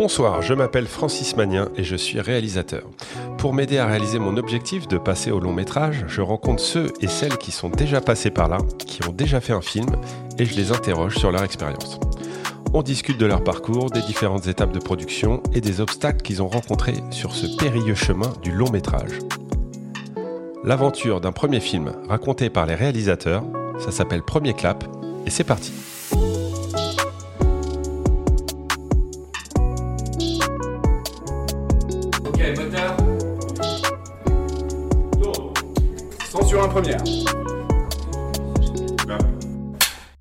Bonsoir, je m'appelle Francis Magnin et je suis réalisateur. Pour m'aider à réaliser mon objectif de passer au long métrage, je rencontre ceux et celles qui sont déjà passés par là, qui ont déjà fait un film, et je les interroge sur leur expérience. On discute de leur parcours, des différentes étapes de production et des obstacles qu'ils ont rencontrés sur ce périlleux chemin du long métrage. L'aventure d'un premier film raconté par les réalisateurs, ça s'appelle Premier Clap, et c'est parti.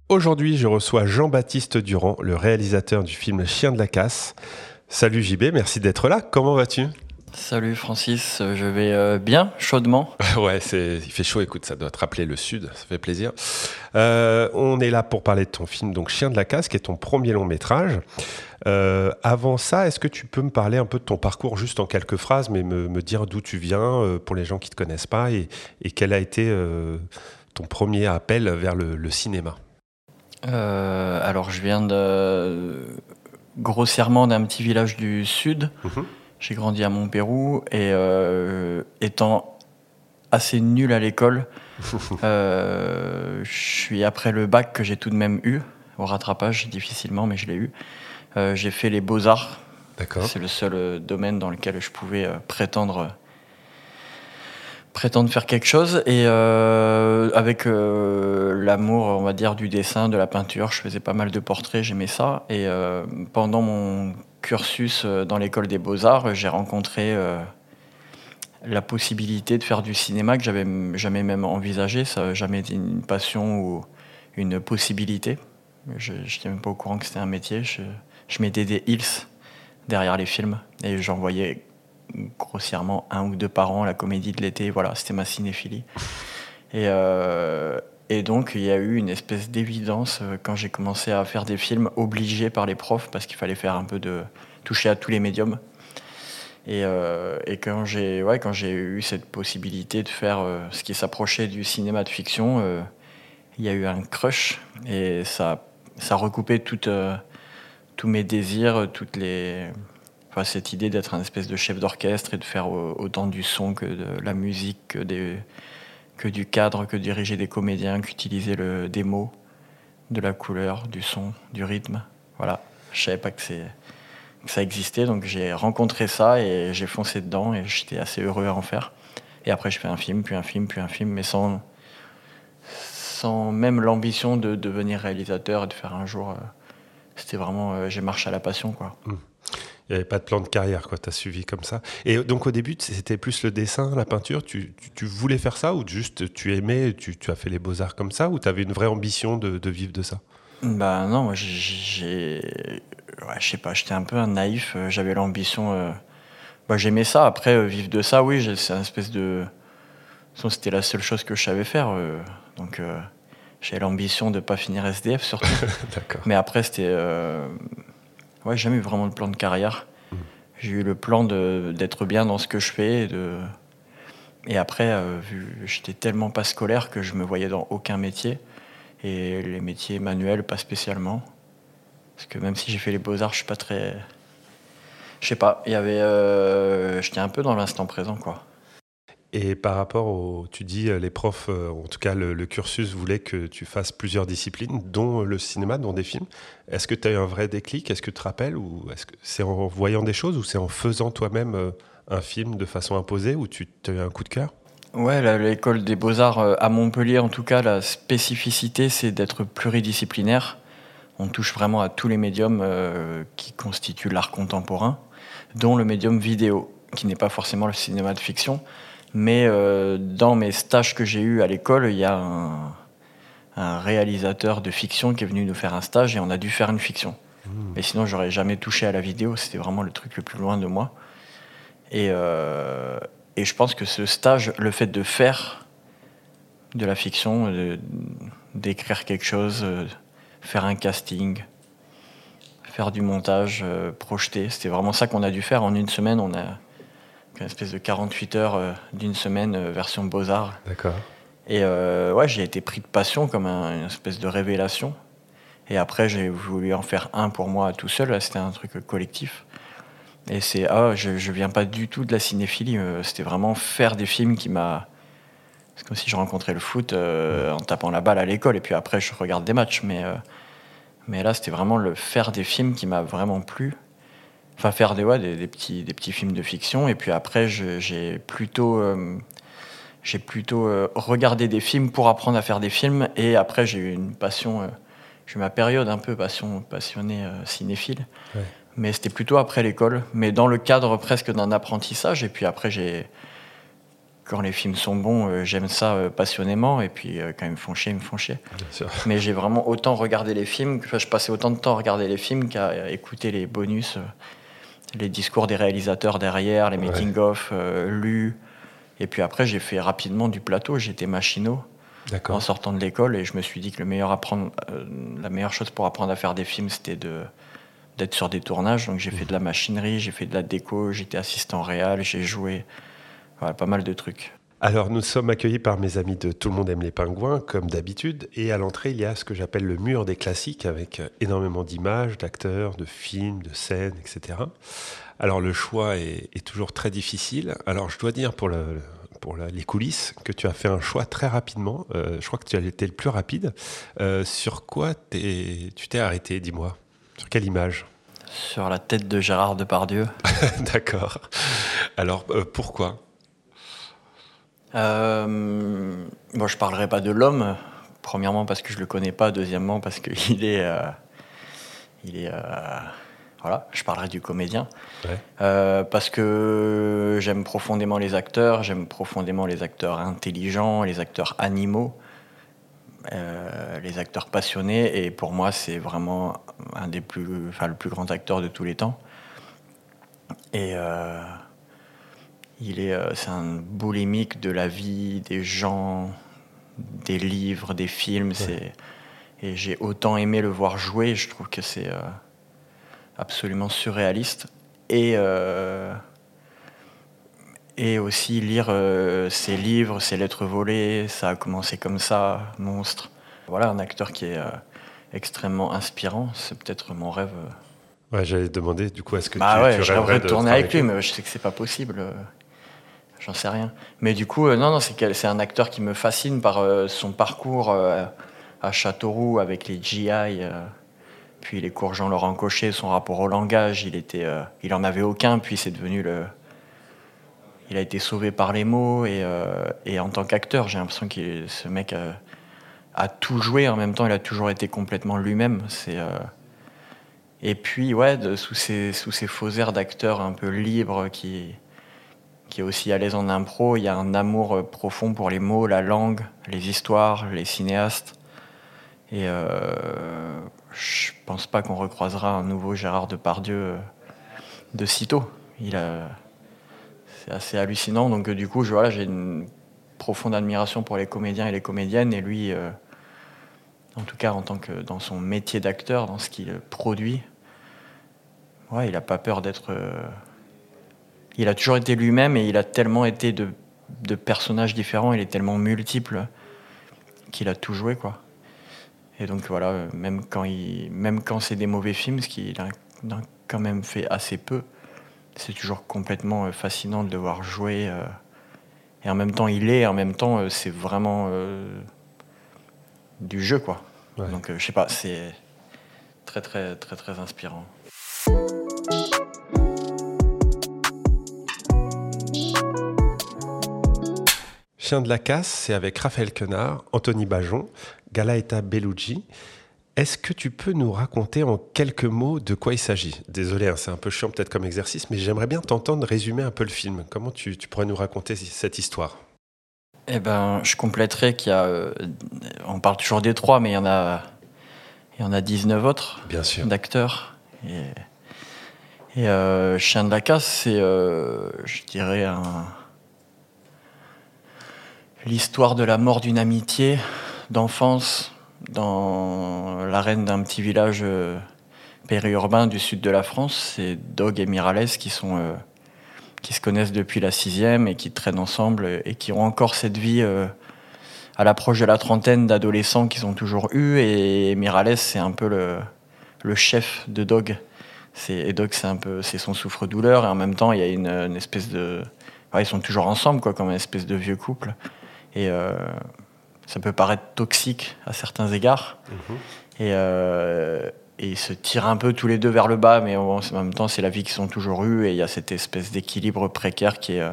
Aujourd'hui, je reçois Jean-Baptiste Durand, le réalisateur du film Chien de la casse. Salut JB, merci d'être là. Comment vas-tu? Salut Francis, je vais euh, bien, chaudement. Ouais, il fait chaud, écoute, ça doit te rappeler le sud, ça fait plaisir. Euh, on est là pour parler de ton film, donc Chien de la casse, qui est ton premier long métrage. Euh, avant ça, est-ce que tu peux me parler un peu de ton parcours, juste en quelques phrases, mais me, me dire d'où tu viens, pour les gens qui ne te connaissent pas, et, et quel a été ton premier appel vers le, le cinéma? Alors je viens de grossièrement d'un petit village du sud. Mhm. J'ai grandi à Montpérou et euh, étant assez nul à l'école, euh, je suis après le bac que j'ai tout de même eu au rattrapage difficilement, mais je l'ai eu. Euh, j'ai fait les beaux arts. D'accord. C'est le seul domaine dans lequel je pouvais prétendre prétendre faire quelque chose et euh, avec euh, l'amour on va dire du dessin de la peinture je faisais pas mal de portraits j'aimais ça et euh, pendant mon cursus euh, dans l'école des beaux arts j'ai rencontré euh, la possibilité de faire du cinéma que j'avais jamais même envisagé. Ça n'a jamais été une passion ou une possibilité. Je n'étais même pas au courant que c'était un métier. Je, je mettais des hills derrière les films et j'en voyais grossièrement un ou deux par an, la comédie de l'été, voilà, c'était ma cinéphilie. Et, euh, et donc il y a eu une espèce d'évidence euh, quand j'ai commencé à faire des films obligés par les profs parce qu'il fallait faire un peu de toucher à tous les médiums. Et, euh, quand j'ai ouais, eu cette possibilité de faire euh, ce qui s'approchait du cinéma de fiction, il y a eu un crush et ça, ça recoupait tous mes désirs, toutes les, Enfin, cette idée d'être un espèce de chef d'orchestre et de faire au- autant du son que de la musique, que, des, que du cadre, que diriger des comédiens, qu'utiliser le, des mots, de la couleur, du son, du rythme. Voilà, je savais pas que, que ça existait, donc j'ai rencontré ça et j'ai foncé dedans et j'étais assez heureux à en faire. Et après, je fais un film, puis un film, puis un film, mais sans, sans même l'ambition de devenir réalisateur et de faire un jour. euh, c'était vraiment, euh, j'ai marché à la passion, quoi. Il n'y avait pas de plan de carrière, quoi. Tu as suivi comme ça. Et donc, au début, c'était plus le dessin, la peinture. Tu, tu- tu voulais faire ça ou juste tu aimais, tu, tu as fait les beaux-arts comme ça ou tu avais une vraie ambition de, de vivre de ça? Bah non, moi j'ai. Ouais, je sais pas, j'étais un peu un naïf. euh, J'avais l'ambition. euh, Bah, j'aimais ça. Après, euh, vivre de ça, oui, c'est un espèce de. C'était la seule chose que je savais faire. euh, Donc, j'avais l'ambition de pas finir SDF surtout. Mais après, c'était. euh, Ouais, j'ai jamais eu vraiment de plan de carrière. J'ai eu le plan d'être bien dans ce que je fais. Et, de... et après, euh, j'étais tellement pas scolaire que je me voyais dans aucun métier. Et les métiers manuels, pas spécialement. Parce que même si j'ai fait les beaux-arts, je suis pas très. Je sais pas, il y avait. euh, J'étais un peu dans l'instant présent, quoi. Et par rapport au. Tu dis, euh, les profs, euh, en tout cas, le, cursus voulait que tu fasses plusieurs disciplines, dont le cinéma, dont des films. Est-ce que tu as eu un vrai déclic? Est-ce que tu te rappelles? Ou est-ce que c'est en voyant des choses ou c'est en faisant toi-même euh, un film de façon imposée ou tu as eu un coup de cœur? Ouais, l'école des beaux-arts euh, à Montpellier, en tout cas, la spécificité, c'est d'être pluridisciplinaire. On touche vraiment à tous les médiums euh, qui constituent l'art contemporain, dont le médium vidéo, qui n'est pas forcément le cinéma de fiction. Mais euh, dans mes stages que j'ai eus à l'école, il y a un, un réalisateur de fiction qui est venu nous faire un stage et on a dû faire une fiction. Mais sinon, j'aurais jamais touché à la vidéo. C'était vraiment le truc le plus loin de moi. Et, euh, et je pense que ce stage, le fait de faire de la fiction, d'écrire quelque chose, euh, faire un casting, faire du montage, euh, projeter, c'était vraiment ça qu'on a dû faire en une semaine. On a une espèce de 48 heures euh, d'une semaine euh, version Beaux-Arts. D'accord. Et euh, ouais, j'ai été pris de passion comme un- une espèce de révélation. Et après, j'ai voulu en faire un pour moi tout seul. C'était un truc collectif. Et c'est, ah, je, je viens pas du tout de la cinéphilie. C'était vraiment faire des films qui m'a. C'est comme si je rencontrais le foot euh, en tapant la balle à l'école et puis après je regarde des matchs. Mais, euh, mais là, c'était vraiment le faire des films qui m'a vraiment plu. Enfin, faire des, ouais, des, des petits, des petits films de fiction. Et puis après, j'ai plutôt, euh, j'ai plutôt euh, regardé des films pour apprendre à faire des films. Et après, j'ai eu une passion. euh, j'ai eu ma période un peu passion, passionné euh, cinéphile. Ouais. Mais c'était plutôt après l'école. Mais dans le cadre presque d'un apprentissage. Et puis après, j'ai. Quand les films sont bons, j'aime ça passionnément. Et puis quand ils me font chier, ils me font chier. Mais j'ai vraiment autant regardé les films, je passais autant de temps à regarder les films qu'à écouter les bonus, les discours des réalisateurs derrière, les making-of, euh, lus. Et puis après, j'ai fait rapidement du plateau, j'étais machinot en sortant de l'école et je me suis dit que le meilleur apprendre, euh, la meilleure chose pour apprendre à faire des films, c'était de d'être sur des tournages. Donc j'ai fait de la machinerie, j'ai fait de la déco, j'étais assistant réel, j'ai joué voilà, pas mal de trucs. Alors, nous sommes accueillis par mes amis de Tout le monde aime les pingouins, comme d'habitude. Et à l'entrée, il y a ce que j'appelle le mur des classiques, avec euh, énormément d'images, d'acteurs, de films, de scènes, etc. Alors, le choix est, est toujours très difficile. Alors, je dois dire pour, le, pour la- les coulisses que tu as fait un choix très rapidement. Euh, je crois que tu as été le plus rapide. Euh, sur quoi t'es- tu t'es arrêté, dis-moi? Sur quelle image? Sur la tête de Gérard Depardieu. D'accord. Alors, euh, pourquoi? Euh, bon, je parlerai pas de l'homme. Premièrement parce que je le connais pas. Deuxièmement parce qu'il est, euh, il est, euh, voilà. Je parlerai du comédien. Ouais. Euh, parce que j'aime profondément les acteurs. J'aime profondément les acteurs intelligents, les acteurs animaux, euh, les acteurs passionnés. Et pour moi, c'est vraiment un des plus, enfin, le plus grand acteur de tous les temps. Et euh, il est, euh, c'est un boulimique de la vie, des gens, des livres, des films. C'est, et j'ai autant aimé le voir jouer. Je trouve que c'est euh, absolument surréaliste. Et, euh, et aussi lire euh, ses livres, ses lettres volées. Ça a commencé comme ça, Monstre. Voilà, un acteur qui est extrêmement inspirant. C'est peut-être mon rêve. Ouais, j'allais te demander, du coup, est-ce que bah tu, ouais, tu rêverais de tourner avec lui, travailler mais je sais que c'est pas possible. J'en sais rien. Mais du coup, euh, non, non, c'est un acteur qui me fascine par euh, son parcours euh, à Châteauroux avec les GI, puis les cours Jean-Laurent Cochet, son rapport au langage, il était, il en avait aucun, puis c'est devenu le. Il a été sauvé par les mots et, en tant qu'acteur, j'ai l'impression que ce mec a tout joué. En même temps, il a toujours été complètement lui-même. C'est et puis, ouais, sous ces, sous ces faux airs d'acteur un peu libre qui, qui est aussi à l'aise en impro, il y a un amour euh, profond pour les mots, la langue, les histoires, les cinéastes. Et euh, je pense pas qu'on recroisera un nouveau Gérard Depardieu euh, de sitôt. Il a, c'est assez hallucinant. Donc, euh, du coup, voilà, j'ai une profonde admiration pour les comédiens et les comédiennes. Et lui, en tout cas en tant que dans son métier d'acteur, dans ce qu'il produit, ouais, il n'a pas peur d'être. Il a toujours été lui-même et il a tellement été de, de personnages différents, il est tellement multiple qu'il a tout joué, quoi. Et donc voilà, même quand, il, même quand c'est des mauvais films, ce qu'il a, quand même fait assez peu, c'est toujours complètement euh, fascinant de le voir jouer. euh, et en même temps, il est, en même temps, euh, c'est vraiment euh, du jeu, quoi. Ouais. Donc, euh, je sais pas, c'est très, très, très, très inspirant. Chien de la casse, c'est avec Raphaël Quenard, Anthony Bajon, Galaeta Bellucci. Est-ce que tu peux nous raconter en quelques mots de quoi il s'agit? Désolé, hein, c'est un peu chiant peut-être comme exercice, mais j'aimerais bien t'entendre résumer un peu le film. Comment tu, tu pourrais nous raconter cette histoire? Eh ben, je compléterai qu'il y a. euh, on parle toujours des trois, mais il y en a, il y en a 19 autres Bien sûr. d'acteurs. Et, et euh, Chien de la casse, c'est, euh, je dirais, un- l'histoire de la mort d'une amitié d'enfance dans l'arène d'un petit village euh, périurbain du sud de la France. C'est Dog et Mirales qui sont. euh, qui se connaissent depuis la sixième et qui traînent ensemble et qui ont encore cette vie euh, à l'approche de la trentaine d'adolescents qu'ils ont toujours eu. Et Mirales, c'est un peu le, chef de Dog. Et Doc, c'est un peu, c'est son souffre-douleur et en même temps, il y a une, espèce de, ils sont toujours ensemble, quoi, comme une espèce de vieux couple. Et euh, ça peut paraître toxique à certains égards. Et, euh, et ils se tirent un peu tous les deux vers le bas, mais en même temps, c'est la vie qu'ils ont toujours eue et il y a cette espèce d'équilibre précaire qui est euh,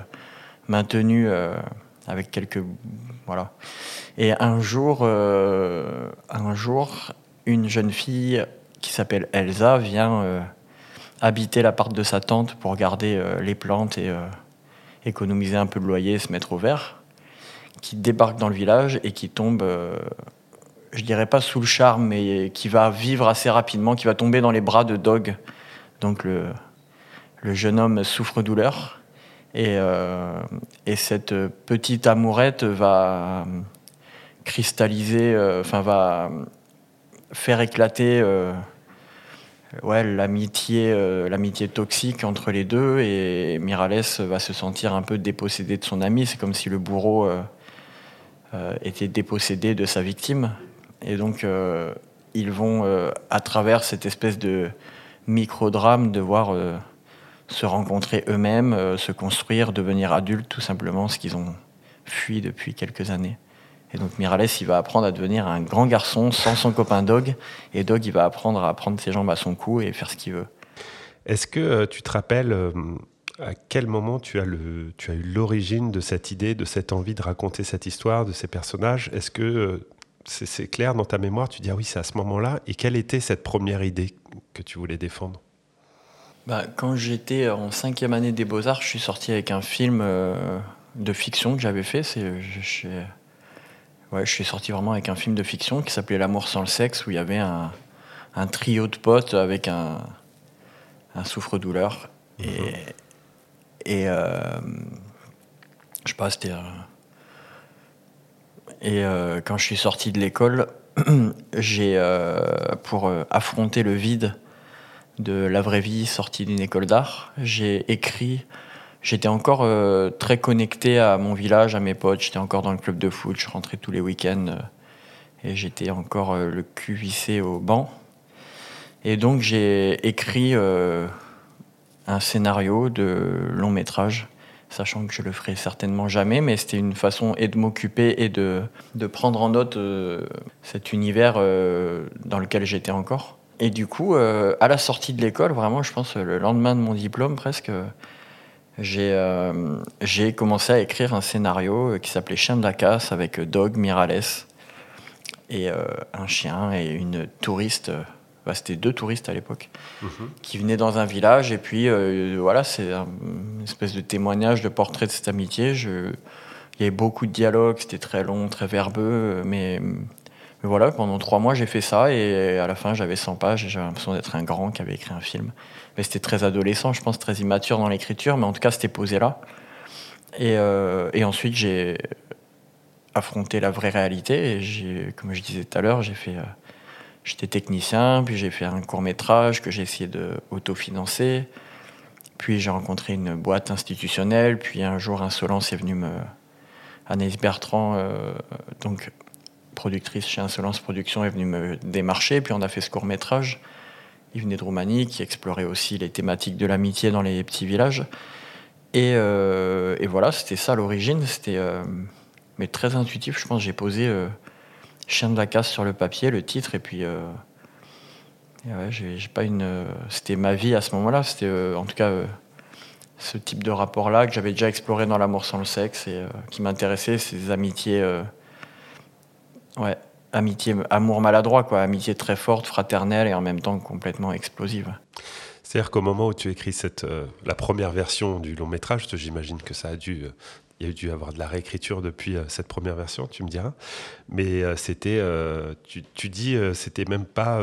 maintenu euh, avec quelques voilà. Et un jour, un jour, une jeune fille qui s'appelle Elsa vient habiter l'appart de sa tante pour garder les plantes et économiser un peu de loyer, se mettre au vert. Qui débarque dans le village et qui tombe, euh, je dirais pas sous le charme, mais qui va vivre assez rapidement, qui va tomber dans les bras de Dog. Donc le, le jeune homme souffre-douleur. Et, euh, et cette petite amourette va cristalliser, euh, enfin va faire éclater euh, ouais, l'amitié, l'amitié toxique entre les deux. Et Mirales va se sentir un peu dépossédé de son ami. C'est comme si le bourreau était dépossédé de sa victime. Et donc euh, ils vont, euh, à travers cette espèce de micro-drame, devoir euh, se rencontrer eux-mêmes, euh, se construire, devenir adultes, tout simplement, ce qu'ils ont fui depuis quelques années. Et donc Mirales, il va apprendre à devenir un grand garçon sans son copain Dog, et Dog, il va apprendre à prendre ses jambes à son cou et faire ce qu'il veut. Est-ce que euh, tu te rappelles euh, à quel moment tu as, le, tu as eu l'origine de cette idée, de cette envie de raconter cette histoire, de ces personnages? Est-ce que euh, c'est c'est clair dans ta mémoire? Tu dis ah oui, c'est à ce moment-là. Et quelle était cette première idée que tu voulais défendre? Bah, quand j'étais en cinquième année des Beaux-Arts, je suis sorti avec un film euh, de fiction que j'avais fait. C'est, je, je- ouais, je suis sorti vraiment avec un film de fiction qui s'appelait L'amour sans le sexe, où il y avait un, un trio de potes avec un, un souffre-douleur. Et, et euh, je sais pas, c'était. euh, Et euh, quand je suis sorti de l'école, j'ai, pour affronter le vide de la vraie vie sortie d'une école d'art, j'ai écrit. J'étais encore très connecté à mon village, à mes potes. J'étais encore dans le club de foot. Je rentrais tous les week-ends et j'étais encore le cul vissé au banc. Et donc j'ai écrit un scénario de long métrage, sachant que je le ferai certainement jamais, mais c'était une façon et de m'occuper et de, de prendre en note euh, cet univers euh, dans lequel j'étais encore. Et du coup, euh, à la sortie de l'école, vraiment, je pense le lendemain de mon diplôme presque, j'ai commencé à écrire un scénario qui s'appelait Chien de la casse avec Dog Mirales et un chien et une touriste. Bah, C'était deux touristes à l'époque qui venaient dans un village et puis euh, voilà, c'est un- une espèce de témoignage, de portrait de cette amitié. Je, il y avait beaucoup de dialogues, c'était très long, très verbeux, mais, mais voilà, pendant trois mois j'ai fait ça et à la fin j'avais 100 pages et j'avais l'impression d'être un grand qui avait écrit un film. Mais c'était très adolescent, je pense, très immature dans l'écriture, mais en tout cas c'était posé là. Et, euh, et ensuite j'ai affronté la vraie réalité et j'ai, comme je disais tout à l'heure, j'ai fait. euh, J'étais technicien, puis j'ai fait un court métrage que j'ai essayé de autofinancer. Puis j'ai rencontré une boîte institutionnelle. Puis un jour, Insolence est venue me. Anaïs Bertrand, euh, donc productrice chez Insolence Productions, est venue me démarcher. Puis on a fait ce court métrage. Il venait de Roumanie, qui explorait aussi les thématiques de l'amitié dans les petits villages. Et, euh, voilà, c'était ça l'origine. C'était euh, très intuitif. Je pense j'ai posé Chien de la casse sur le papier, le titre, et puis. euh, ouais, j'ai pas une. C'était ma vie à ce moment-là. C'était euh, en tout cas euh, ce type de rapport-là que j'avais déjà exploré dans L'amour sans le sexe et qui m'intéressait, ces amitiés. ouais, amitié, amour maladroit, quoi. Amitié très forte, fraternelle et en même temps complètement explosive. C'est-à-dire qu'au moment où tu écris cette, la première version du long métrage, j'imagine que ça a dû, il y a dû avoir de la réécriture depuis euh, cette première version, tu me diras. Mais euh, c'était, euh, tu, dis, c'était même pas,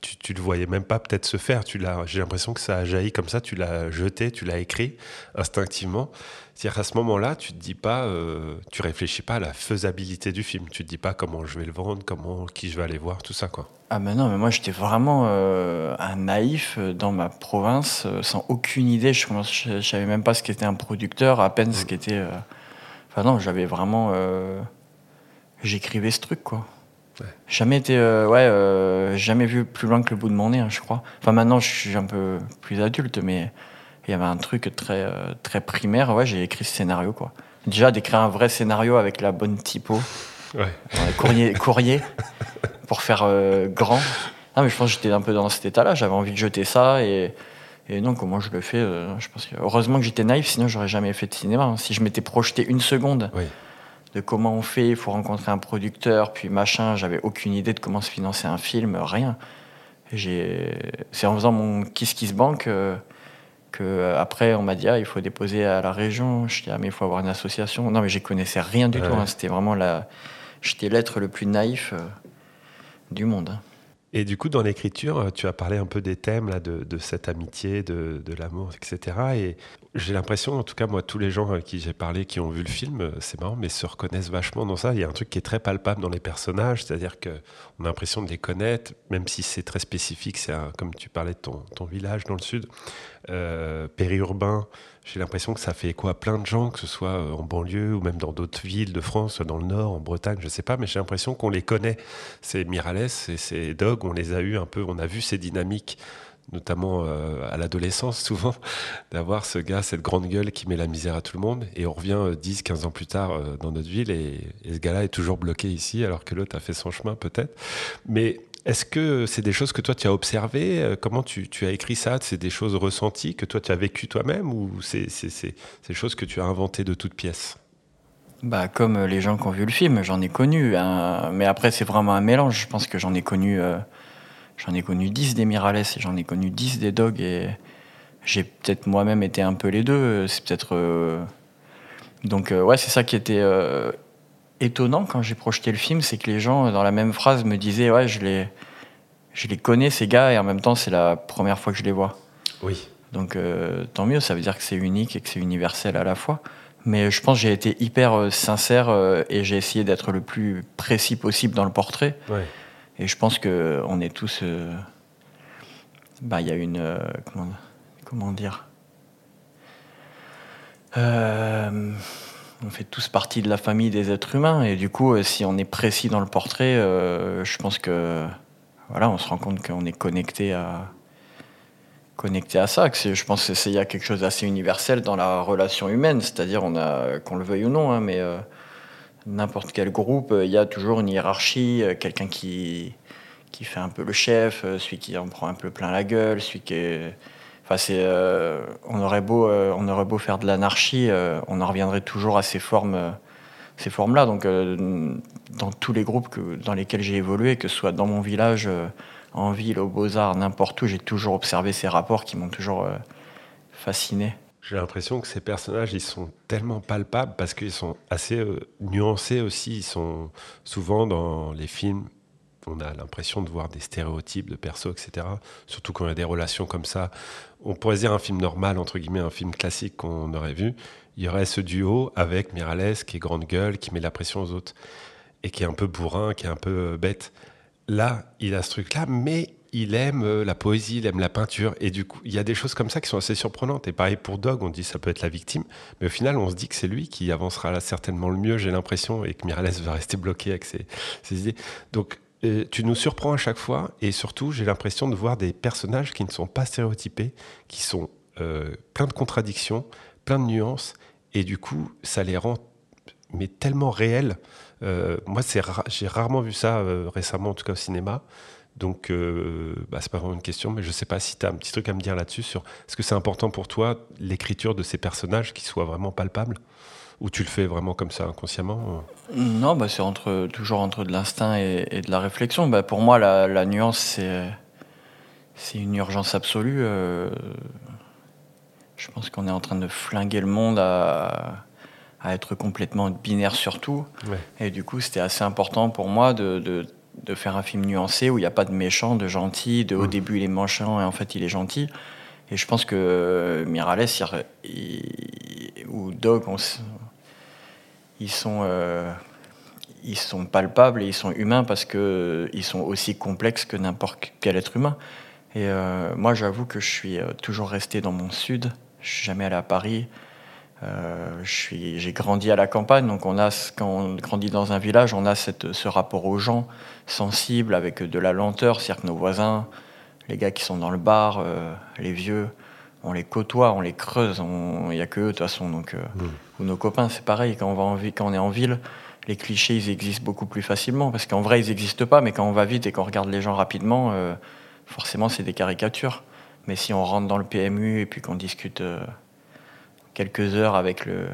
tu, tu le voyais même pas peut-être se faire. Tu l'as, j'ai l'impression que ça a jailli comme ça. Tu l'as jeté, tu l'as écrit instinctivement. C'est-à-dire qu'à ce moment-là, tu te dis pas, euh, tu réfléchis pas à la faisabilité du film. Tu te dis pas comment je vais le vendre, comment, qui je vais aller voir, tout ça quoi. Ah ben non, mais moi j'étais vraiment euh, un naïf euh, dans ma province, euh, sans aucune idée. Je, je, je savais même pas ce qu'était un producteur, à peine ce qu'était. euh, Enfin non, j'avais vraiment. J'écrivais ce truc quoi. Jamais été, euh, ouais, euh, jamais vu plus loin que le bout de mon nez, hein, je crois. Enfin, maintenant, je suis un peu plus adulte, mais il y avait un truc très, euh, très primaire. Ouais, j'ai écrit ce scénario, quoi. Déjà, d'écrire un vrai scénario avec la bonne typo, Ouais. courrier, courrier, pour faire grand. Non, mais je pense que j'étais un peu dans cet état-là. J'avais envie de jeter ça et, et non, comment je le fais Je pense que heureusement que j'étais naïf, sinon j'aurais jamais fait de cinéma. hein. Si je m'étais projeté une seconde Oui. De comment on fait, il faut rencontrer un producteur, puis machin. J'avais aucune idée de comment se financer un film, rien. C'est en faisant mon Kiss Kiss Bank euh, que euh, après on m'a dit ah, il faut déposer à la région. Je dis ah mais il faut avoir une association. Non mais j'y connaissais rien du Ouais. tout. hein. C'était vraiment la, j'étais l'être le plus naïf euh, du monde. hein. Et du coup, dans l'écriture, tu as parlé un peu des thèmes là, de, de cette amitié, de, de l'amour, etc. Et j'ai l'impression, en tout cas, moi, tous les gens à qui j'ai parlé, qui ont vu le film, euh, c'est marrant, mais se reconnaissent vachement dans ça. Il y a un truc qui est très palpable dans les personnages, c'est-à-dire qu'on a l'impression de les connaître, même si c'est très spécifique. C'est comme tu parlais de ton, village dans le sud, euh, périurbain. J'ai l'impression que ça fait écho à plein de gens, que ce soit euh, en banlieue ou même dans d'autres villes de France, dans le nord, en Bretagne, je sais pas, mais j'ai l'impression qu'on les connaît. C'est Miralles et c'est Dog, on les a eu un peu, on a vu ces dynamiques, notamment euh, à l'adolescence souvent, d'avoir ce gars, cette grande gueule qui met la misère à tout le monde. Et on revient euh, 10, 15 ans plus tard euh, dans notre ville et, ce gars-là est toujours bloqué ici alors que l'autre a fait son chemin peut-être. Mais est-ce que c'est des choses que toi tu as observées Euh, Comment tu, as écrit ça? C'est des choses ressenties que toi tu as vécues toi-même ou c'est des choses que tu as inventées de toutes pièces? Bah, comme euh, les gens qui ont vu le film, j'en ai connu. hein. Mais après, c'est vraiment un mélange. Je pense que j'en ai connu, euh, j'en ai connu 10 des Mirales et j'en ai connu 10 des Dogs. Et j'ai peut-être moi-même été un peu les deux. C'est peut-être. euh, Donc, euh, ouais, c'est ça qui était euh, étonnant quand j'ai projeté le film. C'est que les gens, dans la même phrase, me disaient Ouais, je les, je les connais, ces gars, et en même temps, c'est la première fois que je les vois. Oui. Donc euh, tant mieux, ça veut dire que c'est unique et que c'est universel à la fois. Mais je pense que j'ai été hyper sincère et j'ai essayé d'être le plus précis possible dans le portrait. Ouais. Et je pense que on est tous. euh, bah, il y a une. euh, comment, dire Euh, On fait tous partie de la famille des êtres humains. Et du coup, si on est précis dans le portrait, je pense que. On se rend compte qu'on est connecté à connecté à ça. Je pense qu'il y a quelque chose d'assez universel dans la relation humaine, c'est-à-dire qu'on le veuille ou non, hein, mais n'importe quel groupe, euh, il y a toujours une hiérarchie, euh, quelqu'un qui, fait un peu le chef, euh, celui qui en prend un peu plein la gueule, celui qui est... Enfin, on, aurait beau, on aurait beau faire de l'anarchie, on en reviendrait toujours à ces formes, ces formes-là. Donc, dans tous les groupes que, dans lesquels j'ai évolué, que ce soit dans mon village, en ville, aux Beaux-Arts, n'importe où, j'ai toujours observé ces rapports qui m'ont toujours fasciné. J'ai l'impression que ces personnages, ils sont tellement palpables parce qu'ils sont assez euh, nuancés aussi. Ils sont souvent dans les films, on a l'impression de voir des stéréotypes de persos, etc. Surtout quand il y a des relations comme ça. On pourrait dire un film normal, entre guillemets, un film classique qu'on aurait vu. Il y aurait ce duo avec Miralles qui est grande gueule, qui met la pression aux autres et qui est un peu bourrin, qui est un peu euh, bête. Là, il a ce truc-là, mais il aime euh, la poésie, il aime la peinture. Et du coup, il y a des choses comme ça qui sont assez surprenantes. Et pareil pour Dog, on dit ça peut être la victime. Mais au final, on se dit que c'est lui qui avancera là certainement le mieux, j'ai l'impression, et que Miralles va rester bloqué avec ses, idées. Donc, euh, tu nous surprends à chaque fois. Et surtout, j'ai l'impression de voir des personnages qui ne sont pas stéréotypés, qui sont euh, plein de contradictions, plein de nuances. Et du coup, ça les rend mais tellement réels. Euh, moi, j'ai rarement vu ça récemment, en tout cas au cinéma. Donc, euh, bah, c'est pas vraiment une question, mais je sais pas si tu as un petit truc à me dire là-dessus sur est-ce que c'est important pour toi l'écriture de ces personnages qui soient vraiment palpables? Ou tu le fais vraiment comme ça inconsciemment Non, bah, c'est entre, toujours entre de l'instinct et, et de la réflexion. Bah, pour moi, la, la nuance, c'est, c'est une urgence absolue. euh, je pense qu'on est en train de flinguer le monde à, à être complètement binaire sur tout. Ouais. Et du coup, c'était assez important pour moi de, de- de faire un film nuancé où il n'y a pas de méchant, de gentil, de au Mhm. début il est méchant et en fait il est gentil. Et je pense que il- il- ou Dog, on ils sont, euh, ils sont palpables et ils sont humains parce que ils sont aussi complexes que n'importe quel être humain. Et euh, moi, j'avoue que je suis euh, toujours resté dans mon sud. Je suis jamais allé à Paris. Euh, J'ai grandi à la campagne, donc on a, quand on grandit dans un village, on a cette, ce rapport aux gens sensible, avec de la lenteur, c'est-à-dire que nos voisins, les gars qui sont dans le bar, euh, les vieux, on les côtoie, on les creuse, il n'y a que eux de toute façon. Donc, euh, Ou nos copains, c'est pareil, quand on, va en vi- quand on est en ville, les clichés, ils existent beaucoup plus facilement, parce qu'en vrai, ils n'existent pas, mais quand on va vite et qu'on regarde les gens rapidement, euh, forcément, c'est des caricatures. Mais si on rentre dans le PMU et puis qu'on discute quelques heures avec le,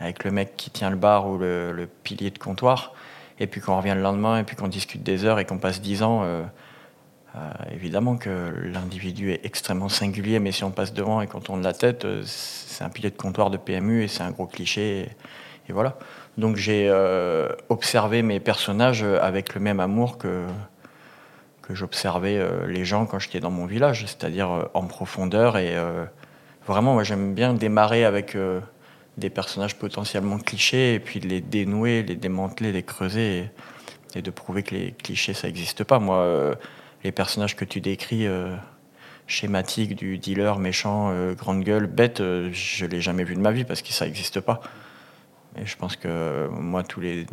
avec le mec qui tient le bar ou le, pilier de comptoir, et puis qu'on revient le lendemain et puis qu'on discute des heures et qu'on passe dix ans, euh, euh, évidemment que l'individu est extrêmement singulier, mais si on passe devant et qu'on tourne la tête, euh, c'est un pilier de comptoir de PMU et c'est un gros cliché. Et, voilà. Donc j'ai observé mes personnages avec le même amour que, que j'observais les gens quand j'étais dans mon village, c'est-à-dire en profondeur. Et vraiment, moi j'aime bien démarrer avec euh, des personnages potentiellement clichés et puis les dénouer, les démanteler, les creuser et, de prouver que les clichés ça n'existe pas. Moi, euh, les personnages que tu décris euh, schématiques du dealer méchant, grande gueule, bête, je l'ai jamais vu de ma vie parce que ça n'existe pas. Et je pense que moi, tous les,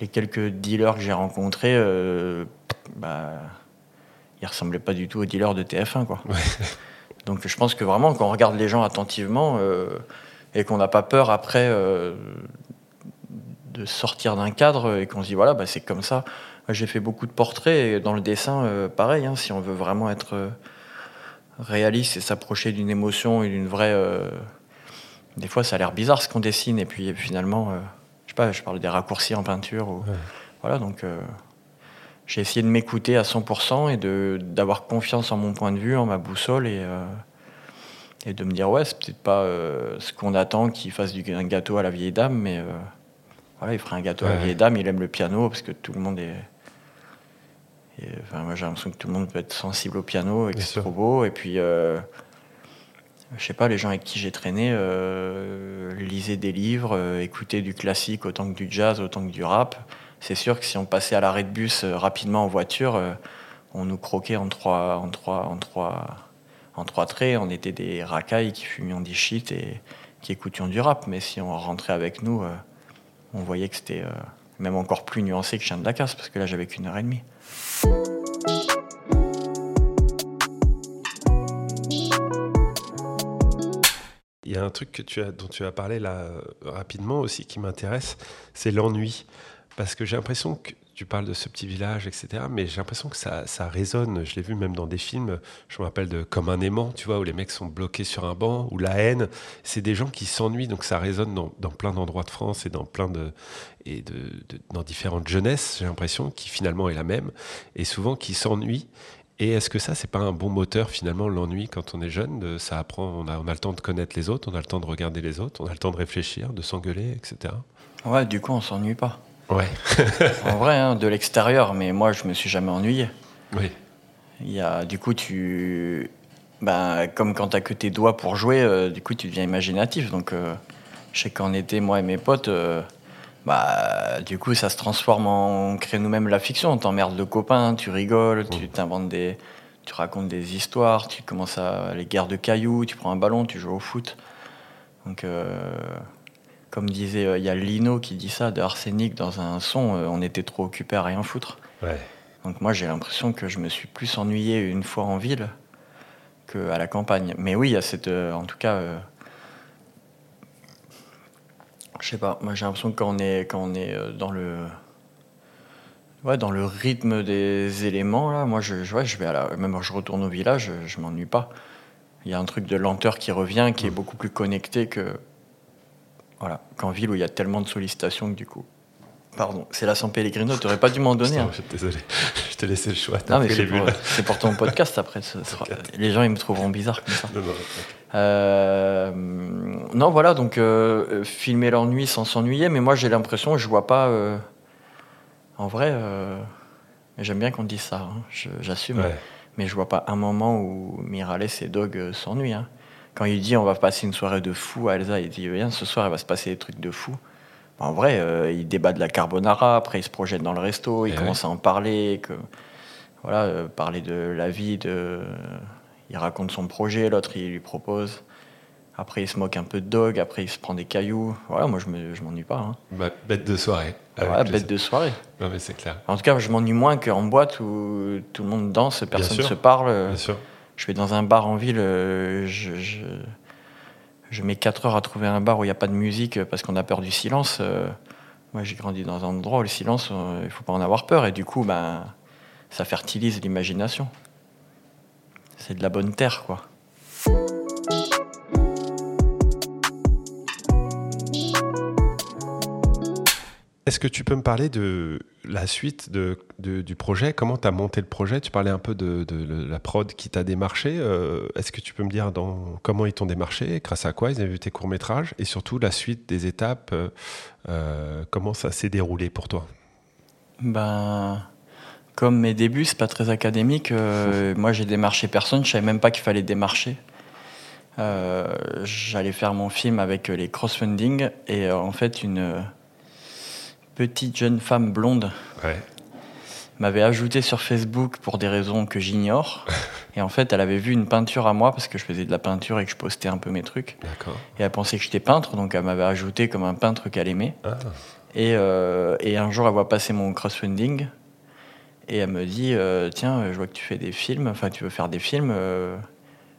les quelques dealers que j'ai rencontrés, bah, ils ressemblaient pas du tout aux dealers de TF1. Quoi. Donc je pense que vraiment, quand on regarde les gens attentivement euh, et qu'on n'a pas peur après euh, de sortir d'un cadre et qu'on se dit voilà, bah, c'est comme ça. J'ai fait beaucoup de portraits et dans le dessin, euh, pareil, hein, si on veut vraiment être réaliste et s'approcher d'une émotion et d'une vraie. des fois, ça a l'air bizarre ce qu'on dessine et puis finalement, je sais pas, je parle des raccourcis en peinture. Ou, Voilà, donc j'ai essayé de m'écouter à 100% et de- d'avoir confiance en mon point de vue, en ma boussole et, euh, et de me dire ouais, c'est peut-être pas euh, ce qu'on attend qu'il fasse du, un gâteau à la vieille dame, mais euh, voilà, il fera un gâteau à la vieille dame, il aime le piano parce que tout le monde est. et, enfin, moi j'ai l'impression que tout le monde peut être sensible au piano et que c'est trop beau. Et puis, je sais pas, les gens avec qui j'ai traîné euh, lisaient des livres, euh, écoutaient du classique autant que du jazz, autant que du rap. C'est sûr que si on passait à l'arrêt de bus euh, rapidement en voiture, euh, on nous croquait en trois, en trois, en trois, en trois traits. On était des racailles qui fumions des shit et qui écoutions du rap. Mais si on rentrait avec nous, euh, on voyait que c'était même encore plus nuancé que Chien de la Casse, parce que là j'avais qu'une heure et demie. Il y a un truc que tu as, dont tu as parlé là rapidement aussi qui m'intéresse, c'est l'ennui. Parce que j'ai l'impression que tu parles de ce petit village, etc. Mais j'ai l'impression que ça, résonne. Je l'ai vu même dans des films. Je me rappelle de Comme un aimant, tu vois, où les mecs sont bloqués sur un banc, ou La haine. C'est des gens qui s'ennuient. Donc ça résonne dans, plein d'endroits de France et dans plein de. et de, dans différentes jeunesses, j'ai l'impression, qui finalement est la même. Et souvent qui s'ennuient. Et est-ce que ça, c'est pas un bon moteur finalement, l'ennui quand on est jeune Ça apprend, on a, on a le temps de connaître les autres, on a le temps de regarder les autres, on a le temps de réfléchir, de s'engueuler, etc. Ouais, du coup on s'ennuie pas. Ouais, En vrai, hein, de l'extérieur, mais moi je me suis jamais ennuyé. oui, Il y a, du coup, tu. Ben, comme quand t'as que tes doigts pour jouer, euh, du coup, tu deviens imaginatif. Donc, euh, je sais qu'en été, moi et mes potes, euh, bah, du coup, ça se transforme en. On crée nous-mêmes la fiction. On t'emmerde le copain, tu rigoles, tu t'inventes des. Tu racontes des histoires, tu commences à. les guerres de cailloux, tu prends un ballon, tu joues au foot. Donc, comme disait, euh, il y a Lino qui dit ça de Arsenic dans un son, euh, on était trop occupé à rien foutre. ouais. Donc moi j'ai l'impression que je me suis plus ennuyé une fois en ville qu'à la campagne. Mais oui, il y a cette... euh, en tout cas... je sais pas, moi j'ai l'impression que quand on est, quand on est dans le... Ouais, dans le rythme des éléments, là, moi je, je, ouais, je vais à la... Même quand je retourne au village, je, je m'ennuie pas. Il y a un truc de lenteur qui revient, qui est beaucoup plus connecté que... Voilà, qu'en ville où il y a tellement de sollicitations que du coup... Pardon, c'est la San Pellegrino, t'aurais pas dû m'en donner. Putain, hein. je- Désolé, je t'ai laissé le choix. Non, mais c'est pour, bulles. c'est pour ton podcast après. ce sera- les gens, ils me trouveront bizarre comme ça. Non, non, Euh, non, voilà, donc euh, filmer l'ennui sans s'ennuyer, mais moi j'ai l'impression que je vois pas. euh, en vrai, j'aime bien qu'on dise ça, hein, je- j'assume, ouais. mais je vois pas un moment où Miralles et Dog s'ennuient. hein. Quand il dit on va passer une soirée de fou à Elsa, il dit viens ce soir il va se passer des trucs de fou. En vrai, euh, il débat de la carbonara, après il se projette dans le resto, il Eh commence à en parler, que, voilà, euh, parler de la vie, de, il raconte son projet, l'autre il lui propose. Après, il se moque un peu de Dog, après, il se prend des cailloux. Voilà, moi, je me- je m'ennuie pas. hein. Bah, bête de soirée. Ouais, plaisir. bête de soirée. Non, mais c'est clair. En tout cas, je m'ennuie moins qu'en boîte où tout le monde danse, personne sûr. se parle. Bien sûr. Je vais dans un bar en ville, euh, je, mets 4 heures à trouver un bar où il n'y a pas de musique parce qu'on a peur du silence. Euh, Moi, j'ai grandi dans un endroit où le silence, euh, il faut pas en avoir peur. Et du coup, ben, ça fertilise l'imagination. C'est de la bonne terre, quoi. Est-ce que tu peux me parler de la suite de, de- du projet? Comment tu as monté le projet? Tu parlais un peu de, la prod qui t'a démarché. Euh, Est-ce que tu peux me dire dans, comment ils t'ont démarché? Grâce à quoi ils ont vu tes courts-métrages? Et surtout la suite des étapes euh, Comment ça s'est déroulé pour toi? Ben, comme mes débuts, c'est pas très académique. euh, moi, j'ai démarché personne. Je savais même pas qu'il fallait démarcher. Euh, J'allais faire mon film avec les crossfunding et euh, en fait, une petite jeune femme blonde Ouais. m'avait ajouté sur Facebook pour des raisons que j'ignore. Et en fait, elle avait vu une peinture à moi parce que je faisais de la peinture et que je postais un peu mes trucs. Et elle pensait que j'étais peintre, donc elle m'avait ajouté comme un peintre qu'elle aimait. Ah, Et, euh, et un jour, elle voit passer mon crossfunding et elle me dit euh, Tiens, je vois que tu fais des films, enfin, tu veux faire des films. euh,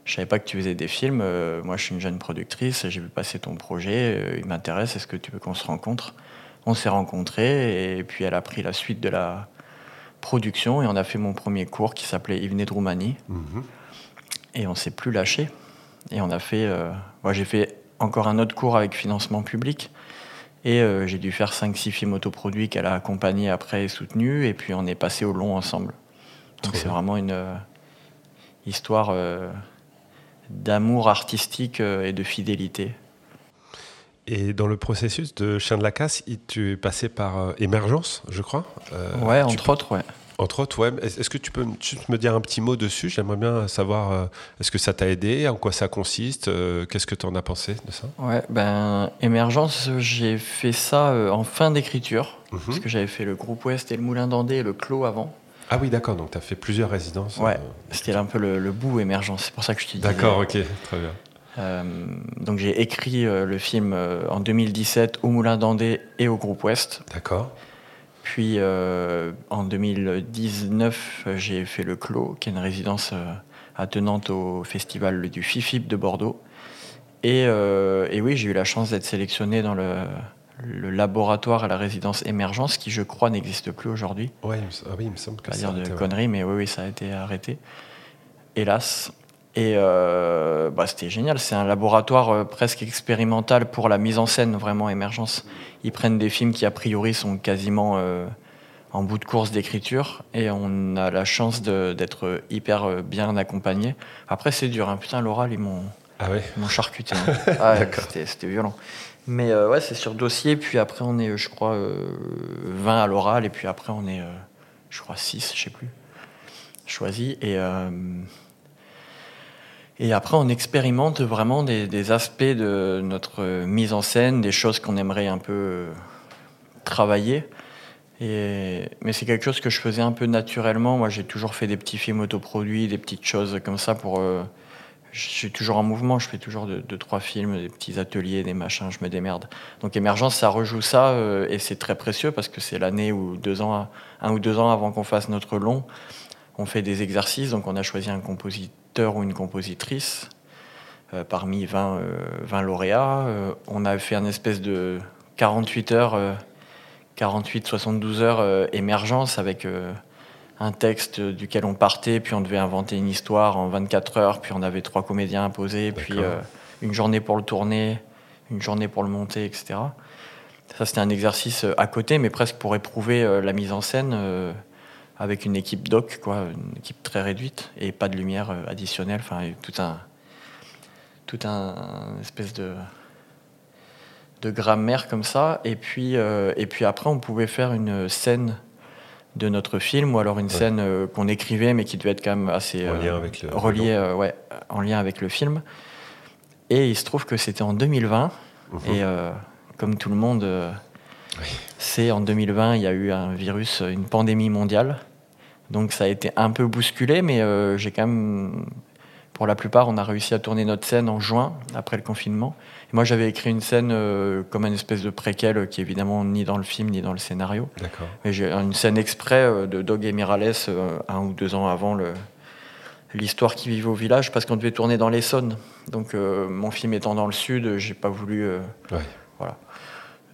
je savais pas que tu faisais des films. euh, moi, je suis une jeune productrice, j'ai vu passer ton projet, euh, il m'intéresse, est-ce que tu veux qu'on se rencontre? On s'est rencontrés et puis elle a pris la suite de la production et on a fait mon premier cours qui s'appelait Il venait de Roumanie mhm. et on s'est plus lâché. Et on a fait. euh, moi, j'ai fait encore un autre cours avec financement public. Et euh, j'ai dû faire 5-6 films autoproduits qu'elle a accompagnés après et soutenus. Et puis on est passé au long ensemble. Donc c'est vraiment une euh, histoire d'amour artistique et de fidélité. Et dans le processus de Chien de la Casse, tu es passé par euh, Émergence, je crois Euh, ouais, entre autres, ouais. Entre autres, ouais. Est- Est-ce que tu peux me- dire un petit mot dessus? J'aimerais bien savoir, euh, est-ce que ça t'a aidé? En quoi ça consiste? Euh, Qu'est-ce que tu en as pensé de ça? Ouais, ben, Émergence, j'ai fait ça en fin d'écriture. Mhm. Parce que j'avais fait le groupe Ouest et le Moulin d'Andé et le Clos avant. Ah oui, d'accord, donc tu as fait plusieurs résidences. Ouais. C'était un peu le, le bout Émergence. C'est pour ça que je te dis. D'accord, ok, très bien. Euh, donc j'ai écrit euh, le film euh, en 2017 au Moulin d'Andé et au Groupe Ouest. D'accord. Puis en 2019, euh, j'ai fait le Clos, qui est une résidence attenante au festival du FIFIP de Bordeaux. Et, et oui, j'ai eu la chance d'être sélectionné dans le, le laboratoire à la résidence Émergence, qui je crois n'existe plus aujourd'hui. Ouais, ah oui, il me semble que Pas ça. dire de conneries, mais oui, oui, ça a été arrêté. Hélas. Et euh, bah, c'était génial. C'est un laboratoire euh, presque expérimental pour la mise en scène, vraiment émergence. Ils prennent des films qui, a priori, sont quasiment euh, en bout de course d'écriture. Et on a la chance d'être hyper euh, bien accompagné. Après, c'est dur. hein. Putain, l'oral, ils m'ont Ah ouais charcuté. hein. Ah ouais, c'était, violent. Mais euh, ouais, c'est sur dossier. Puis après, on est, je crois, euh, 20 à l'oral. Et puis après, on est, euh, je crois, 6, je sais plus. Choisi. Et, euh, et après, on expérimente vraiment des, aspects de notre euh, mise en scène, des choses qu'on aimerait un peu euh, travailler. Et, mais c'est quelque chose que je faisais un peu naturellement. Moi, j'ai toujours fait des petits films autoproduits, des petites choses comme ça pour. euh, je suis toujours en mouvement, je fais toujours deux, deux, trois films, des petits ateliers, des machins, je me démerde. Donc Émergence, ça rejoue ça et c'est très précieux parce que c'est l'année ou deux ans, un ou deux ans avant qu'on fasse notre long, on fait des exercices. Donc on a choisi un compositeur ou une compositrice euh, parmi 20, euh, 20 lauréats. Euh, on a fait un espèce de 48 heures, euh, 48-72 heures euh, émergence avec euh, un texte duquel on partait, puis on devait inventer une histoire en 24 heures, puis on avait trois comédiens poser, puis euh, une journée pour le tourner, une journée pour le monter, etc. Ça, c'était un exercice euh, à côté, mais presque pour éprouver euh, la mise en scène euh, avec une équipe doc, quoi, une équipe très réduite, et pas de lumière euh, additionnelle, enfin, tout un, tout un, espèce de de grammaire comme ça. Et puis, euh, et puis après, on pouvait faire une scène de notre film, ou alors une Ouais. scène euh, qu'on écrivait, mais qui devait être quand même assez En euh, lien avec le. reliée, ouais, en lien avec le film. Et il se trouve que c'était en 2020, Mhm. et comme tout le monde Oui. sait, en 2020, il y a eu un virus, une pandémie mondiale. Donc ça a été un peu bousculé, mais euh, j'ai quand même, pour la plupart, on a réussi à tourner notre scène en juin, après le confinement. Et moi, j'avais écrit une scène euh, comme une espèce de préquel qui est évidemment ni dans le film ni dans le scénario. D'accord. Mais j'ai une scène exprès euh, de Dog et Mirales euh, un ou deux ans avant le, l'histoire qui vivait au village parce qu'on devait tourner dans l'Essonne. Donc euh, mon film étant dans le sud, j'ai pas voulu. euh, Ouais.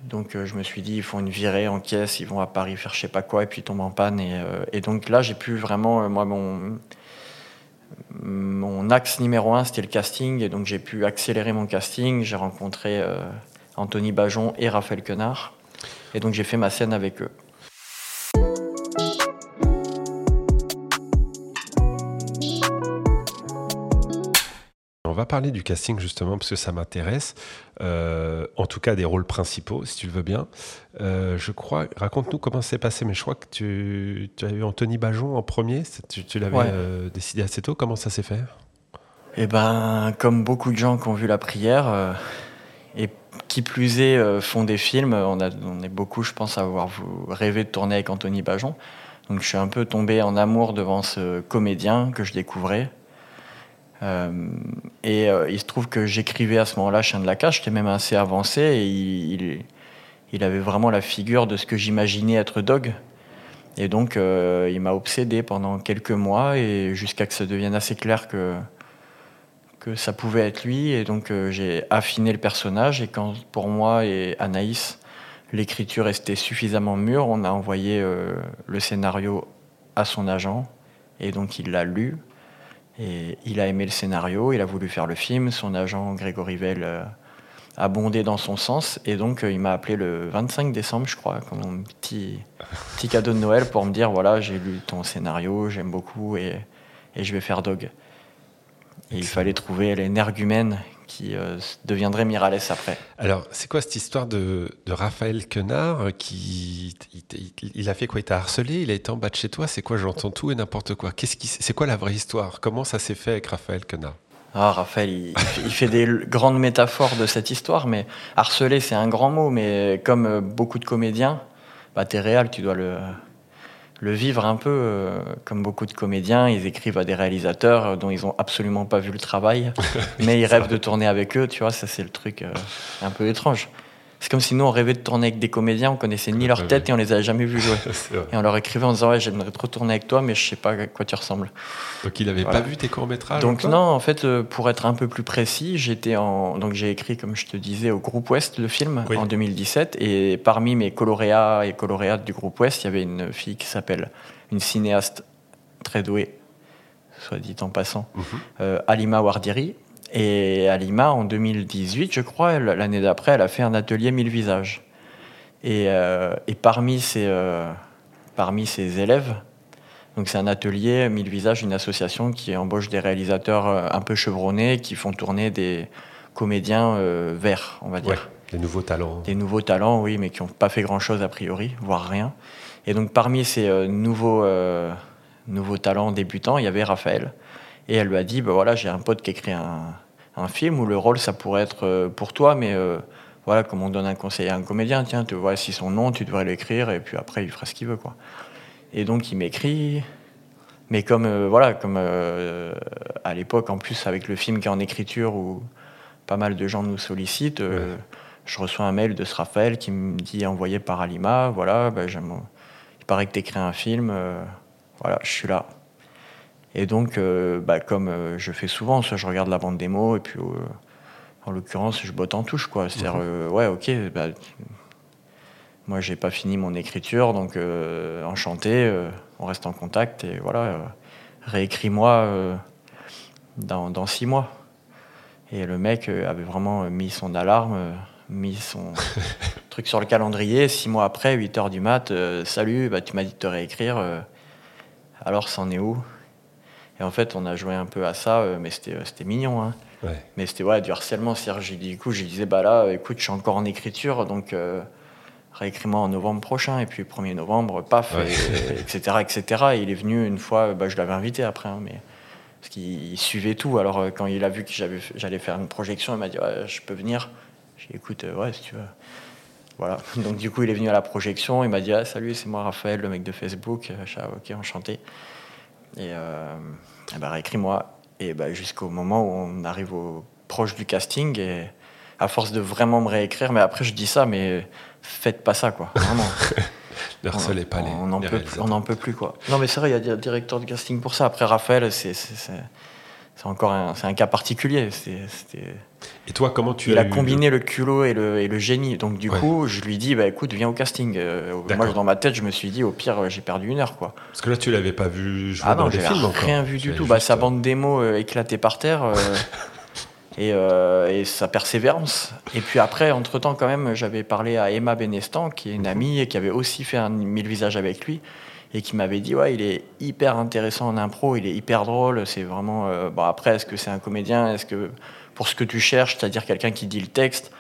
Donc euh, je me suis dit, ils font une virée en caisse, ils vont à Paris faire je sais pas quoi et puis ils tombent en panne. Et, euh, donc là, j'ai pu vraiment, euh, moi, mon, mon axe numéro un, c'était le casting. Et donc j'ai pu accélérer mon casting. J'ai rencontré Anthony Bajon et Raphaël Quenard. Et donc j'ai fait ma scène avec eux. Parler du casting justement parce que ça m'intéresse. Euh, en tout cas, des rôles principaux, si tu le veux bien. Euh, je crois, raconte-nous comment c'est passé. Mais je crois que tu, tu as eu Anthony Bajon en premier. Tu, tu l'avais Ouais. euh, décidé assez tôt. Comment ça s'est fait? Eh ben, comme beaucoup de gens qui ont vu la prière, et qui plus est, font des films, on, a, on est beaucoup, je pense, à avoir rêvé de tourner avec Anthony Bajon. Donc je suis un peu tombé en amour devant ce comédien que je découvrais. Euh, et euh, il se trouve que j'écrivais à ce moment-là Chien de la Cage, j'étais même assez avancé, et il, avait vraiment la figure de ce que j'imaginais être Dog. Et donc, euh, il m'a obsédé pendant quelques mois, et jusqu'à que ça devienne assez clair que, que ça pouvait être lui. Et donc, j'ai affiné le personnage. Et quand, pour moi et Anaïs, l'écriture restait suffisamment mûre, on a envoyé le scénario à son agent. Et donc, il l'a lu. Et il a aimé le scénario, il a voulu faire le film. Son agent, Grégory Vell, euh, a bondé dans son sens. Et donc, euh, il m'a appelé le 25 décembre, je crois, comme mon petit, petit cadeau de Noël pour me dire voilà, j'ai lu ton scénario, j'aime beaucoup et, et je vais faire Dog. Et il fallait trouver l'énergumène qui euh, deviendrait Miralles après. Alors, c'est quoi cette histoire de, de Raphaël Quenard qui il, il- il a fait quoi? Il t'a harcelé? Il a été en bas de chez toi? C'est quoi? J'entends tout et n'importe quoi. Qu'est-ce qui C'est quoi la vraie histoire? Comment ça s'est fait avec Raphaël Quenard? Ah, Raphaël, il, il fait- des grandes métaphores de cette histoire, mais harceler, c'est un grand mot, mais comme euh, beaucoup de comédiens, bah, t'es réel, tu dois le, le vivre un peu. euh, comme beaucoup de comédiens, ils écrivent à des réalisateurs euh, dont ils ont absolument pas vu le travail, mais ils rêvent de tourner avec eux, tu vois, ça c'est le truc euh, un peu étrange. C'est comme si nous, on rêvait de tourner avec des comédiens, on connaissait ni leur tête et on les avait jamais vus jouer. Et on leur écrivait en disant, ouais, j'aimerais trop tourner avec toi, mais je sais pas à quoi tu ressembles. Donc, il avait Voilà. pas vu tes courts-métrages Donc non, en fait, euh, pour être un peu plus précis, j'étais en donc j'ai écrit comme je te disais au groupe Ouest le film Oui. en 2017 et parmi mes coloréats et coloréates du groupe Ouest, il y avait une fille qui s'appelle une cinéaste très douée, soit dit en passant, Mhm. euh, Alima Wardiri. Et Alima, en 2018, je crois, l'année d'après, elle a fait un atelier Mille visages. Et, euh, et parmi ses euh, parmi ses élèves, donc c'est un atelier Mille Visages, une association qui embauche des réalisateurs euh, un peu chevronnés qui font tourner des comédiens euh, verts, on va dire. Ouais, des nouveaux talents. Des nouveaux talents, oui, mais qui n'ont pas fait grand-chose a priori, voire rien. Et donc parmi ces nouveaux, nouveaux talents débutants, il y avait Raphaël. Et elle lui a dit, bah voilà, j'ai un pote qui écrit un, un film où le rôle, ça pourrait être euh, pour toi, mais euh, voilà, comme on donne un conseil à un comédien, tiens, tu vois, si son nom, tu devrais l'écrire, et puis après, il fera ce qu'il veut, quoi. Et donc, il m'écrit, mais comme, euh, voilà, comme euh, à l'époque, en plus, avec le film qui est en écriture, où pas mal de gens nous sollicitent, Ouais. je reçois un mail de ce Raphaël qui me dit, envoyé par Alima, voilà, bah, il paraît que tu écris un film, voilà, je suis là. Et donc, euh, bah, comme euh, je fais souvent, soit je regarde la bande démo, et puis euh, en l'occurrence, je botte en touche. quoi. C'est-à-dire, ouais, ok, bah, moi, j'ai pas fini mon écriture, donc enchanté, on reste en contact, et voilà, réécris-moi dans, dans six mois. Et le mec avait vraiment mis son alarme, mis son truc sur le calendrier. Six mois après, 8 heures du mat, euh, salut, bah, tu m'as dit de te réécrire. euh, alors, c'en est où? Et en fait, on a joué un peu à ça, euh, mais c'était euh, mignon. Hein. Ouais. Mais c'était ouais, du harcèlement. Du coup, je disais, bah là, euh, écoute, je suis encore en écriture, donc euh, réécris-moi en novembre prochain. Et puis, 1er novembre, paf, Ouais. et- etc., etc. Et il est venu une fois, bah, je l'avais invité après, hein, mais parce qu'il il suivait tout. Alors, quand il a vu que j'allais faire une projection, il m'a dit, ouais, je peux venir. J'ai dit, écoute, ouais, si tu veux. Voilà. Donc, du coup, il est venu à la projection. Il m'a dit, ah, salut, c'est moi, Raphaël, le mec de Facebook. Ah, ok, enchanté. Et, ben, réécris-moi. Et bah, jusqu'au moment où on arrive au proche du casting et à force de vraiment me réécrire, mais après je dis ça, mais faites pas ça quoi, vraiment. harcelez pas les, on n'en les peut, réalisateurs. on n'en peut plus quoi. Non mais c'est vrai, il y a des directeurs de casting pour ça. Après Raphaël, c'est c'est- encore un, c'est un cas particulier. Et toi, comment tu il as a combiné le culot et le, et le génie. Donc du Ouais. coup, je lui dis, bah écoute, viens au casting. Euh, moi, dans ma tête, je me suis dit, au pire, j'ai perdu une heure quoi. Parce que là, tu l'avais pas vu jouer Ah dans non, j'avais films encore. rien vu Tu du tout. Bah, sa euh, bande démo euh, éclatée par terre euh, et, et sa persévérance. Et puis après, entre-temps, quand même, j'avais parlé à Emma Benestan, qui est Mhm. une amie et qui avait aussi fait un mille visages avec lui et qui m'avait dit ouais il est hyper intéressant en impro il est hyper drôle c'est vraiment euh, bon après est-ce que c'est un comédien est-ce que pour ce que tu cherches c'est-à-dire quelqu'un qui dit le texte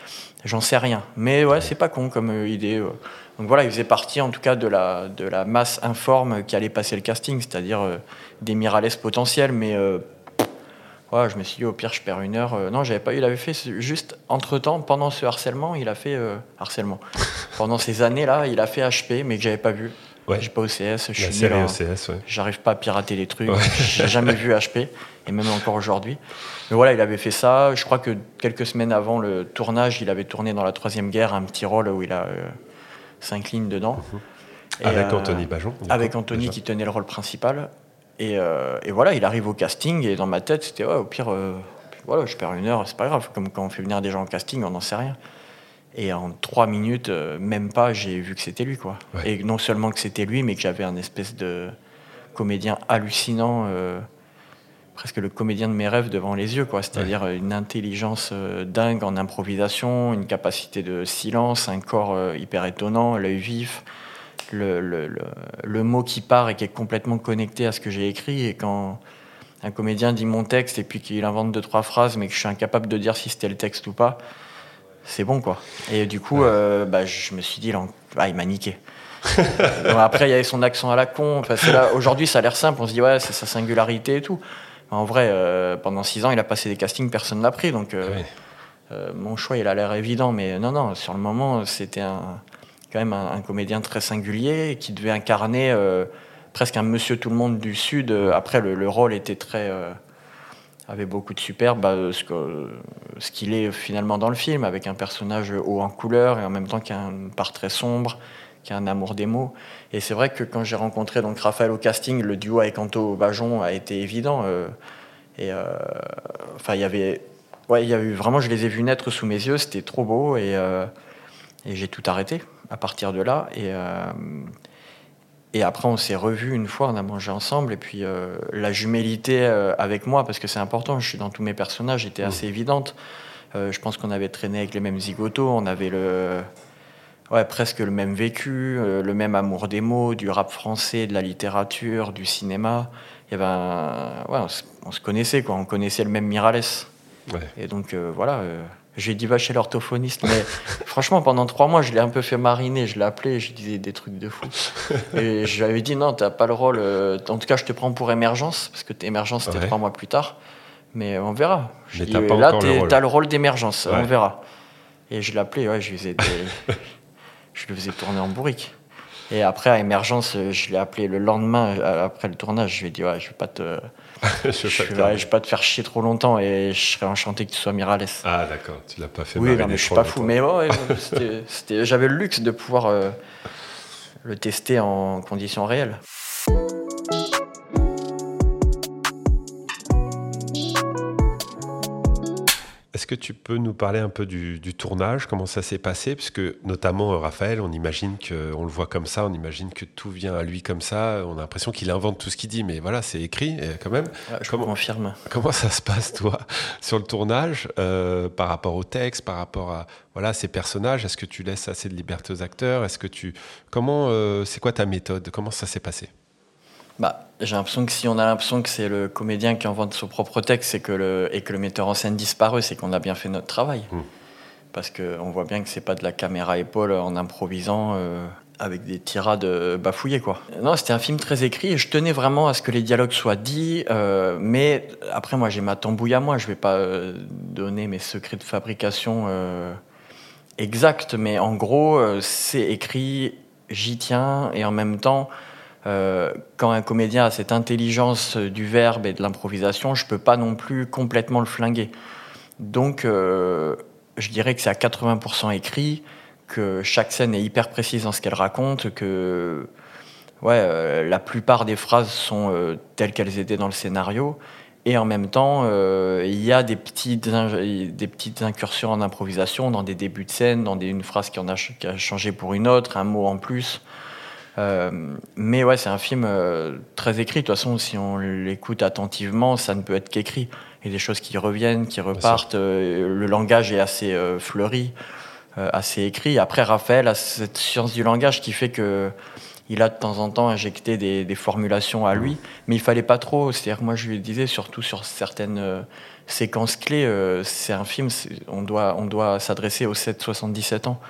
j'en sais rien mais ouais c'est pas con comme euh, idée euh. donc voilà il faisait partie en tout cas de la de la masse informe qui allait passer le casting c'est-à-dire euh, des Mirales potentiels mais euh, Ouais, je me suis dit au pire je perds une heure. Euh, non, j'avais pas eu. Il avait fait juste entre temps, pendant ce harcèlement, il a fait harcèlement. pendant ces années-là, il a fait HP, mais que j'avais pas vu. Ouais. J'ai pas OCS, je suis série nul en- OCS, ouais. J'arrive pas à pirater les trucs. Ouais. J'ai jamais vu HP, et même encore aujourd'hui. Mais voilà, il avait fait ça. Je crois que quelques semaines avant le tournage, il avait tourné dans la Troisième Guerre un petit rôle où il a euh, cinq lignes dedans. Et, Avec euh, Anthony Bajon. avec coup, Anthony déjà. qui tenait le rôle principal. Et, euh, et voilà, il arrive au casting et dans ma tête, c'était ouais, au pire, euh, voilà, je perds une heure, c'est pas grave. Comme quand on fait venir des gens au casting, on n'en sait rien. Et en trois minutes, euh, même pas, j'ai vu que c'était lui, quoi. Ouais. Et non seulement que c'était lui, mais que j'avais un espèce de comédien hallucinant, euh, presque le comédien de mes rêves devant les yeux, quoi. C'est-à-dire une intelligence euh, dingue en improvisation, une capacité de silence, un corps euh, hyper étonnant, l'œil vif, le, le, le, le mot qui part et qui est complètement connecté à ce que j'ai écrit. Et quand un comédien dit mon texte et puis qu'il invente deux, trois phrases, mais que je suis incapable de dire si c'était le texte ou pas, c'est bon, quoi. Et du coup, euh, bah, je me suis dit, là, ah, il m'a niqué. Bon, après, il y avait son accent à la con. Enfin, c'est là, aujourd'hui, ça a l'air simple. On se dit, ouais, c'est sa singularité et tout. En vrai, euh, pendant six ans, il a passé des castings, personne ne l'a pris. Donc, euh, euh, mon choix, il a l'air évident. Mais non, non, sur le moment, c'était un, quand même un, un comédien très singulier qui devait incarner presque un monsieur tout le monde du Sud. Après, le, le rôle était très. Avait beaucoup de superbe, bah, ce qu'il est finalement dans le film, avec un personnage haut en couleur et en même temps qui a une part très sombre, qui a un amour des mots. Et c'est vrai que quand j'ai rencontré donc Raphaël au casting, le duo avec Anto Bajon a été évident. euh, et euh, enfin, il y avait, ouais, il y a eu vraiment, je les ai vus naître sous mes yeux, c'était trop beau et, euh, j'ai tout arrêté à partir de là. Et après, on s'est revus une fois, on a mangé ensemble. Et puis, euh, la jumélité euh, avec moi, parce que c'est important, je suis dans tous mes personnages, était assez évidente. Euh, je pense qu'on avait traîné avec les mêmes zigotos, on avait le, ouais, presque le même vécu, le même amour des mots, du rap français, de la littérature, du cinéma. Il y avait un- ouais, on, se, on se connaissait, quoi. on connaissait le même Mirales. Ouais. Et donc, voilà. J'ai dit va chez l'orthophoniste, mais franchement, pendant trois mois, je l'ai un peu fait mariner. Je l'ai appelé, je disais des trucs de fou. Et je lui avais dit non, t'as pas le rôle. euh, en tout cas, je te prends pour émergence, parce que t'es émergence, c'était Ouais. trois mois plus tard. Mais on verra. Mais pas là, le rôle. t'as le rôle d'émergence, Ouais. on verra. Et je ouais, lui faisais des- je le faisais tourner en bourrique. Et après, à émergence, je l'ai appelé le lendemain, euh, après le tournage. Je lui ai dit, ouais, je vais pas te, Je vais- pas. ouais, je vais pas te faire chier trop longtemps et je serais enchanté que tu sois Mirales. Ah, d'accord, tu l'as pas fait Oui, non, mais je suis pas longtemps. fou. Mais ouais, ouais, j'avais le luxe de pouvoir euh, le tester en conditions réelles. Que tu peux nous parler un peu du, du tournage, comment ça s'est passé Puisque notamment euh, Raphaël, on imagine que, on le voit comme ça, on imagine que tout vient à lui comme ça, on a l'impression qu'il invente tout ce qu'il dit, mais voilà, c'est écrit quand même. Je Comment- confirme. Comment ça se passe, toi, sur le tournage, euh, par rapport au texte, par rapport à voilà ces personnages? Est-ce que tu laisses assez de liberté aux acteurs? Est-ce que tu comment euh, c'est quoi ta méthode? Comment ça s'est passé? Bah, j'ai l'impression que si on a l'impression que c'est le comédien qui invente son propre texte et que le, et que le metteur en scène disparaît, c'est qu'on a bien fait notre travail. Mm. Parce qu'on voit bien que c'est pas de la caméra épaule en improvisant euh, avec des tirades euh, bafouillées. Quoi. Non, c'était un film très écrit et je tenais vraiment à ce que les dialogues soient dits. euh, mais après, moi, j'ai ma tambouille à moi. Je vais pas euh, donner mes secrets de fabrication exacts. Mais en gros, c'est écrit, j'y tiens et en même temps. Euh, quand un comédien a cette intelligence du verbe et de l'improvisation, je peux pas non plus complètement le flinguer. Donc, euh, je dirais que c'est à 80% écrit, que chaque scène est hyper précise dans ce qu'elle raconte, que ouais, euh, la plupart des phrases sont telles qu'elles étaient dans le scénario. Et en même temps, il y a des petites, des petites incursions en improvisation dans des débuts de scène, dans une phrase qui a changé pour une autre, un mot en plus. Euh, mais ouais, c'est un film euh, très écrit. De toute façon, si on l'écoute attentivement, ça ne peut être qu'écrit. Il y a des choses qui reviennent, qui repartent. euh, le langage est assez fleuri, assez écrit. Après, Raphaël a cette science du langage qui fait que il a de temps en temps injecté des, des formulations à lui, mais il fallait pas trop. C'est-à-dire moi, je lui disais, surtout sur certaines séquences clés, c'est un film, on doit, on doit s'adresser aux 7-77 ans.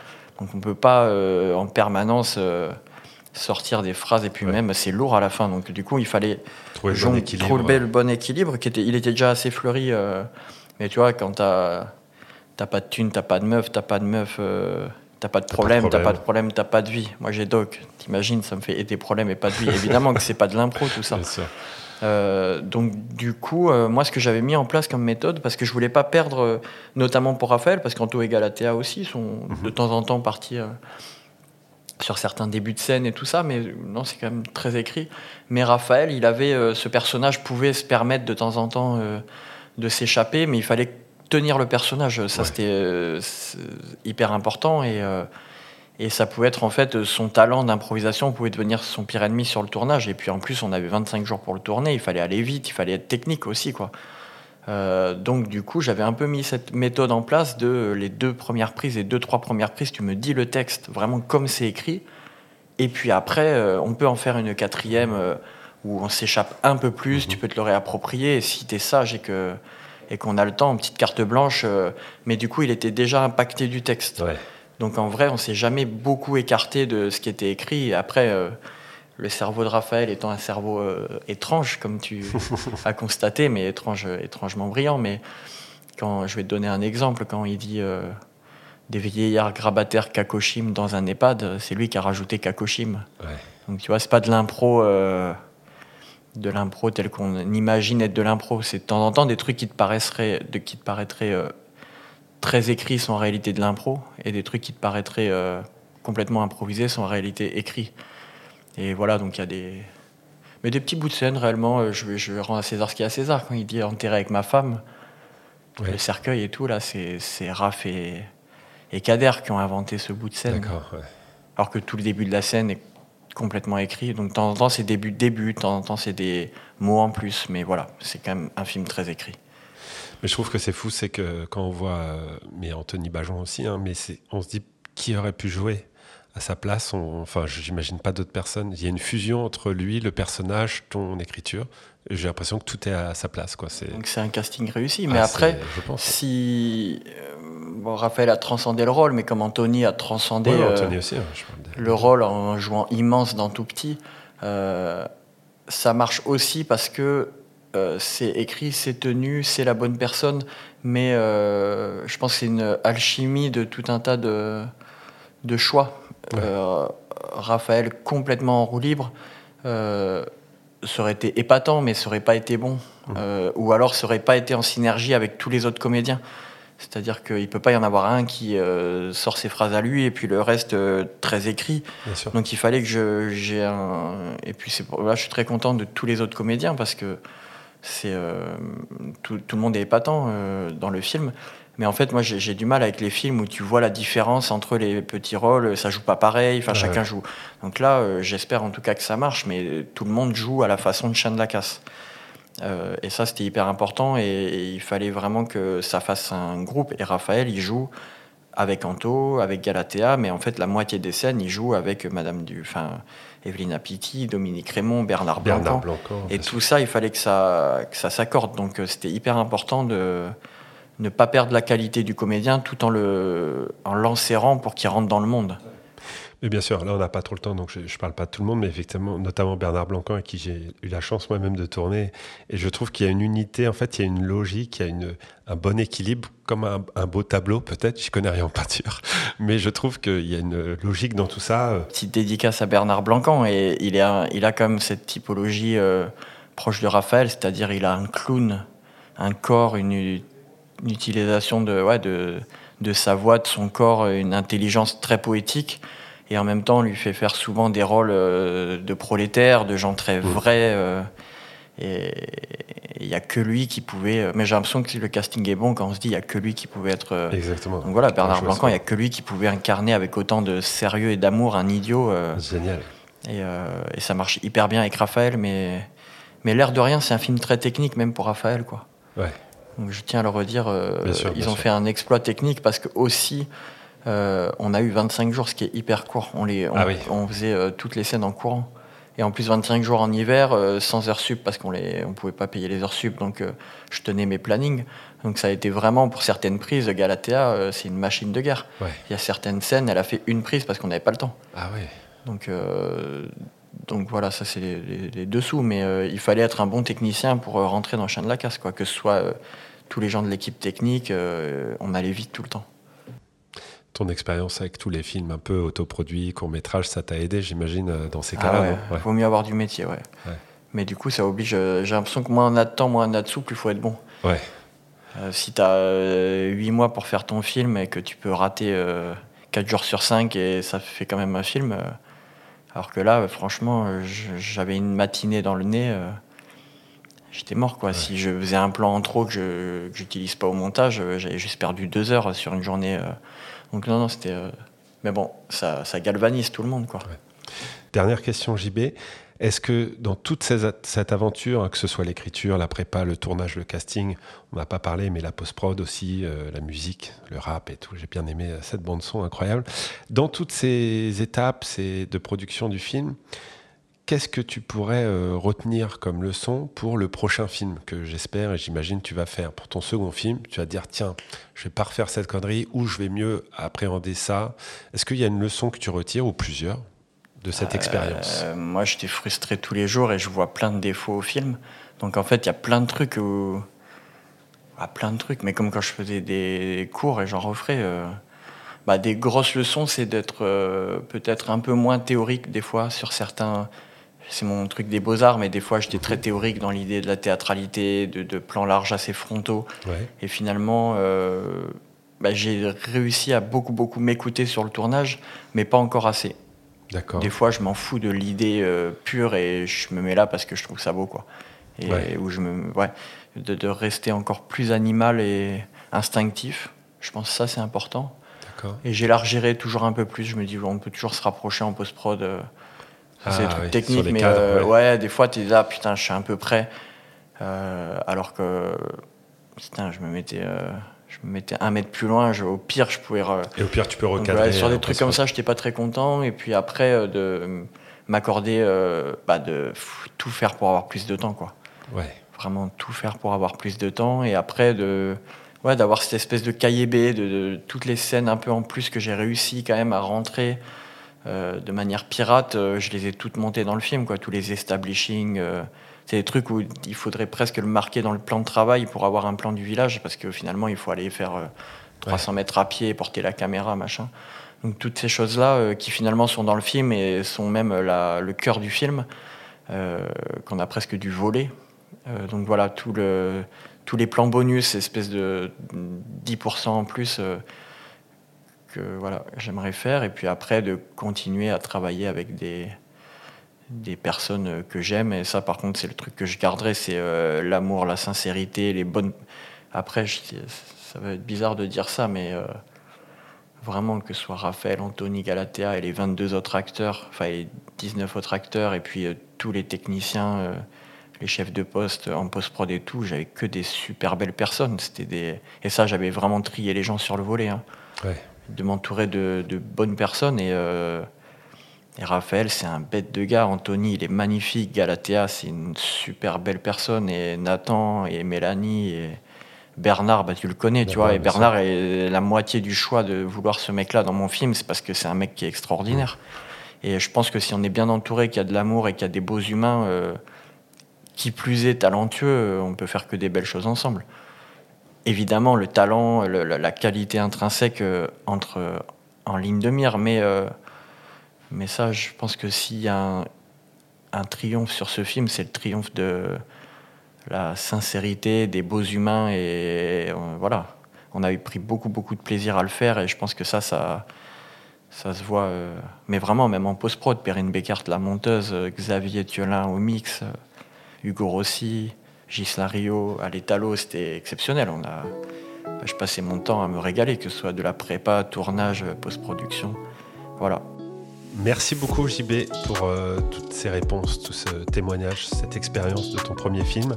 Donc on peut pas en permanence sortir des phrases et puis Ouais. même c'est lourd à la fin. Donc du coup, il fallait Trouver le bon équilibre. trouver le bon équilibre. Qui était, il était déjà assez fleuri. euh, mais tu vois, quand t'as t'as pas de thune, t'as pas de meuf, t'as pas de meuf, euh, t'as pas de problème, t'as pas de problème, t'as pas de vie. Moi j'ai doc. T'imagines, ça me fait et des problèmes et pas de vie. Évidemment que c'est pas de l'impro tout ça. Euh, donc du coup, euh, moi ce que j'avais mis en place comme méthode, parce que je voulais pas perdre, euh, notamment pour Raphaël, parce qu'Anto et Galatea aussi sont Mhm. de temps en temps partis sur certains débuts de scène et tout ça, mais non, c'est quand même très écrit. Mais Raphaël, il avait euh, ce personnage pouvait se permettre de temps en temps euh, de s'échapper, mais il fallait tenir le personnage. Ça, Ouais. c'était euh, hyper important et et ça pouvait être en fait son talent d'improvisation pouvait devenir son pire ennemi sur le tournage. Et puis en plus, on avait 25 jours pour le tourner, il fallait aller vite, il fallait être technique aussi. quoi. Euh, donc du coup, j'avais un peu mis cette méthode en place de euh, les deux premières prises, les deux, trois premières prises, tu me dis le texte vraiment comme c'est écrit. Et puis après, euh, on peut en faire une quatrième euh, où on s'échappe un peu plus, tu peux te le réapproprier. Et si tu es sage et que et qu'on a le temps, une petite carte blanche, mais du coup, il était déjà impacté du texte. Ouais. Donc en vrai, on s'est jamais beaucoup écarté de ce qui était écrit. Et après, le cerveau de Raphaël étant un cerveau euh, étrange, comme tu as constaté, mais étrange, étrangement brillant. Mais quand je vais te donner un exemple, quand il dit euh, des vieillards grabataires Kakoshim dans un EHPAD, c'est lui qui a rajouté Kakoshim. Ouais. Donc tu vois, c'est pas de l'impro, euh, de l'impro tel qu'on imagine être de l'impro. C'est de temps en temps des trucs qui te paraîtraient, de, qui te paraîtraient euh, très écrits sont en réalité de l'impro, et des trucs qui te paraîtraient euh, complètement improvisés sont en réalité écrits. Et voilà, donc il y a des, mais des petits bouts de scène réellement. euh, Je, rends à César ce qui est à César quand il dit enterré avec ma femme, Ouais. le cercueil et tout là, c'est Raph et, et Kader qui ont inventé ce bout de scène D'accord. ouais. alors que tout le début de la scène est complètement écrit. Donc de temps en temps, c'est début début, de temps en temps, c'est des mots en plus. Mais voilà, c'est quand même un film très écrit. Mais je trouve que c'est fou, c'est que quand on voit, euh, mais Anthony Bajon aussi, hein, mais on se dit qui aurait pu jouer? À sa place. On- enfin, j'imagine pas d'autres personnes. Il y a une fusion entre lui, le personnage, ton écriture. J'ai l'impression que tout est à sa place, quoi. Donc c'est un casting réussi. Mais Ah, après, je pense. si euh, bon, Raphaël a transcendé le rôle, mais comme Anthony a transcendé Ouais, euh, Anthony aussi. hein, je le rôle en jouant immense dans Tout Petit, euh, ça marche aussi parce que euh, c'est écrit, c'est tenu, c'est la bonne personne, mais je pense que c'est une alchimie de tout un tas de, de choix. Ouais. Euh, Raphaël complètement en roue libre, euh, ça aurait été épatant, mais ça aurait pas été bon. Mmh. Euh, ou alors ça aurait pas été en synergie avec tous les autres comédiens. C'est-à-dire qu'il peut pas y en avoir un qui euh, sort ses phrases à lui et puis le reste euh, très écrit. Donc il fallait que j'ai un et puis c'est pour là je suis très content de tous les autres comédiens parce que c'est tout, tout le monde est épatant dans le film. Mais en fait, moi, j'ai du mal avec les films où tu vois la différence entre les petits rôles, ça joue pas pareil, enfin Ouais. chacun joue. Donc là, euh, j'espère en tout cas que ça marche, mais tout le monde joue à la façon de Chan de la Casse. Euh, et ça, c'était hyper important et, et il fallait vraiment que ça fasse un groupe. Et Raphaël, il joue avec Anto, avec Galatea, mais en fait, la moitié des scènes, il joue avec Madame du, enfin, Evelyna Pitti, Dominique Raymond, Bernard. Bernard Blanco. Et sûr. tout ça, il fallait que ça, que ça s'accorde. Donc euh, c'était hyper important de ne pas perdre la qualité du comédien tout en le en l'enserrant pour qu'il rentre dans le monde. Mais bien sûr, là on n'a pas trop le temps, donc je ne parle pas de tout le monde, mais effectivement, notamment Bernard Blancan, avec qui j'ai eu la chance moi-même de tourner. Et je trouve qu'il y a une unité, en fait, il y a une logique, il y a une, un bon équilibre, comme un, beau tableau peut-être, je connais rien en peinture, mais je trouve qu'il y a une logique dans tout ça. Petite dédicace à Bernard Blancan, et il, est il a quand même cette typologie euh, proche de Raphaël, c'est-à-dire il a un clown, un corps, une, utilisation de, ouais, de, de sa voix, de son corps, une intelligence très poétique et en même temps on lui fait faire souvent des rôles euh, de prolétaires, de gens très vrais. Euh, et il n'y a que lui qui pouvait. Euh, mais j'ai l'impression que le casting est bon quand on se dit il n'y a que lui qui pouvait être. Exactement. Donc voilà, Bernard Blancan, il n'y a que lui qui pouvait incarner avec autant de sérieux et d'amour un idiot. Génial. Et, et, ça marche hyper bien avec Raphaël, mais, mais l'air de rien, c'est un film très technique, même pour Raphaël. Quoi. Ouais. Donc je tiens à le redire, ils ont fait un exploit technique parce que aussi euh, on a eu 25 jours, ce qui est hyper court. On, les, on, ah faisait euh, toutes les scènes en courant. Et en plus, 25 jours en hiver, euh, sans heures sup, parce qu'on ne on pouvait pas payer les heures sup, donc je tenais mes plannings. Donc ça a été vraiment, pour certaines prises, Galatea, c'est une machine de guerre. Il y a certaines scènes, elle a fait une prise parce qu'on n'avait pas le temps. Ah oui. Donc, donc voilà, ça c'est les, dessous. Mais il fallait être un bon technicien pour rentrer dans le champ de la casse, quoi. Que ce soit tous les gens de l'équipe technique, on allait vite tout le temps ton expérience avec tous les films un peu autoproduits, courts-métrages, ça t'a aidé, j'imagine, euh, dans ces ah cas-là Il vaut mieux avoir du métier, ouais. Mais du coup, ça oblige. Euh, j'ai l'impression que moins on a de temps, moins on a de sous, plus il faut être bon. Ouais. Euh, si tu as 8 mois pour faire ton film et que tu peux rater 4 jours sur 5 et ça fait quand même un film. alors que là, franchement, j'avais une matinée dans le nez. J'étais mort quoi. Si je faisais un plan en trop que je n'utilise pas au montage, j'avais juste perdu 2 heures sur une journée donc non, non, c'était... Euh, mais bon, ça, ça, galvanise tout le monde, quoi. Dernière question, JB. Est-ce que dans toute cette aventure, hein, que ce soit l'écriture, la prépa, le tournage, le casting, on n'a pas parlé, mais la post-prod aussi, euh, la musique, le rap et tout, j'ai bien aimé euh, cette bande-son incroyable. Dans toutes ces étapes de production du film, Qu'est-ce que tu pourrais euh, retenir comme leçon pour le prochain film que j'espère et j'imagine tu vas faire? Pour ton second film Tu vas dire tiens, je vais pas refaire cette connerie ou je vais mieux appréhender ça. Est-ce qu'il y a une leçon que tu retires ou plusieurs de cette expérience? euh, Moi, j'étais frustré tous les jours et je vois plein de défauts au film. Donc en fait, il y a plein de trucs où ah, plein de trucs, mais comme quand je faisais des cours et j'en referais. Euh, bah, des grosses leçons, c'est d'être peut-être un peu moins théorique des fois sur certains c'est mon truc des beaux-arts, mais des fois j'étais très théorique dans l'idée de la théâtralité, de, plans larges assez frontaux. Et finalement, euh, bah, j'ai réussi à beaucoup, beaucoup m'écouter sur le tournage, mais pas encore assez. D'accord. Des fois, je m'en fous de l'idée euh, pure et je me mets là parce que je trouve ça beau, quoi. Et où je me, ouais, de, de, rester encore plus animal et instinctif. Je pense que ça, c'est important. Et j'élargirai toujours un peu plus. Je me dis, on peut toujours se rapprocher en post-prod. Euh, c'est des trucs techniques, mais euh, ouais. des fois, tu es là, putain, je suis un peu prêt. Euh, alors que, putain, je me mettais. Euh, je me mettais un mètre plus loin, au pire, je pouvais. Et au pire, tu peux recadrer. sur des trucs comme ça, je n'étais pas très content. Et puis après, de m'accorder, bah, de tout faire pour avoir plus de temps, quoi. Ouais. Vraiment tout faire pour avoir plus de temps. Et après, de, ouais, d'avoir cette espèce de cahier B, de, de, toutes les scènes un peu en plus que j'ai réussi quand même à rentrer euh, de manière pirate, euh, je les ai toutes montées dans le film, quoi, tous les establishing. Euh, c'est des trucs où il faudrait presque le marquer dans le plan de travail pour avoir un plan du village, parce que finalement, il faut aller faire 300 mètres à pied, porter la caméra, machin. Donc toutes ces choses-là qui finalement sont dans le film et sont même le cœur du film, qu'on a presque dû voler. donc voilà, tout le, tous les plans bonus, espèce de 10% en plus que voilà, j'aimerais faire. Et puis après, de continuer à travailler avec des, des personnes que j'aime. Et ça, par contre, c'est le truc que je garderai, c'est euh, l'amour, la sincérité, les bonnes... Après, ça va être bizarre de dire ça, mais euh, vraiment que ce soit Raphaël, Anthony, Galatea et les 22 autres acteurs, enfin les 19 autres acteurs, et puis euh, tous les techniciens, les chefs de poste en post-prod et tout, j'avais que des super belles personnes. C'était des... Et ça, j'avais vraiment trié les gens sur le volet. Hein. Ouais de m'entourer de, bonnes personnes. Euh, et, Raphaël, c'est un bête de gars. Anthony, il est magnifique. Galatea, c'est une super belle personne. Et Nathan et Mélanie et Bernard, bah, tu le connais, tu vois. Et. Bernard est la moitié du choix de vouloir ce mec-là dans mon film, c'est parce que c'est un mec qui est extraordinaire. Et je pense que si on est bien entouré, qu'il y a de l'amour et qu'il y a des beaux humains, euh, qui plus est talentueux, on peut faire que des belles choses ensemble. Évidemment, le talent, le- la, qualité intrinsèque euh, entre euh, en ligne de mire, mais, euh, mais ça, je pense que s'il y a un, triomphe sur ce film, c'est le triomphe de la sincérité, des beaux humains, et euh, voilà. On a eu pris beaucoup, beaucoup de plaisir à le faire, et je pense que ça, ça, se voit. mais vraiment, même en post-prod, Perrine Beckert, la monteuse, Xavier Thiolin au mix, Hugo Rossi, Gisela Rio, à l'étalo, c'était exceptionnel. On a, je passais mon temps à me régaler, que ce soit de la prépa, tournage, post-production. Voilà. Merci beaucoup JB pour euh, toutes ces réponses, tout ce témoignage, cette expérience de ton premier film.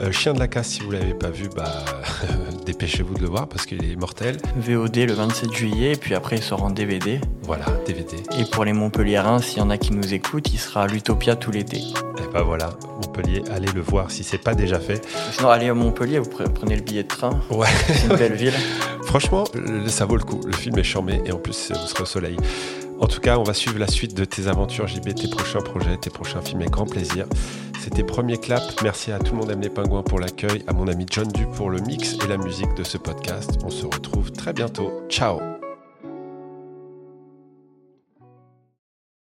Euh, Chien de la casse, si vous l'avez pas vu, bah, dépêchez-vous de le voir parce qu'il est mortel. VOD le 27 juillet, et puis après il sort en DVD. Voilà, DVD. Et pour les Montpelliérains, s'il y en a qui nous écoutent, il sera à l'Utopia tout l'été. Et bah voilà, Montpellier, allez le voir si c'est pas déjà fait. Sinon, allez à Montpellier, vous pre- prenez le billet de train. Ouais. C'est une belle ville. Franchement, ça vaut le coup. Le film est charmé et en plus, vous serez au soleil. En tout cas, on va suivre la suite de tes aventures, JB, tes prochains projets, tes prochains films avec grand plaisir. C'était Premier Clap. Merci à tout le monde aime pingouins pour l'accueil, à mon ami John Du pour le mix et la musique de ce podcast. On se retrouve très bientôt. Ciao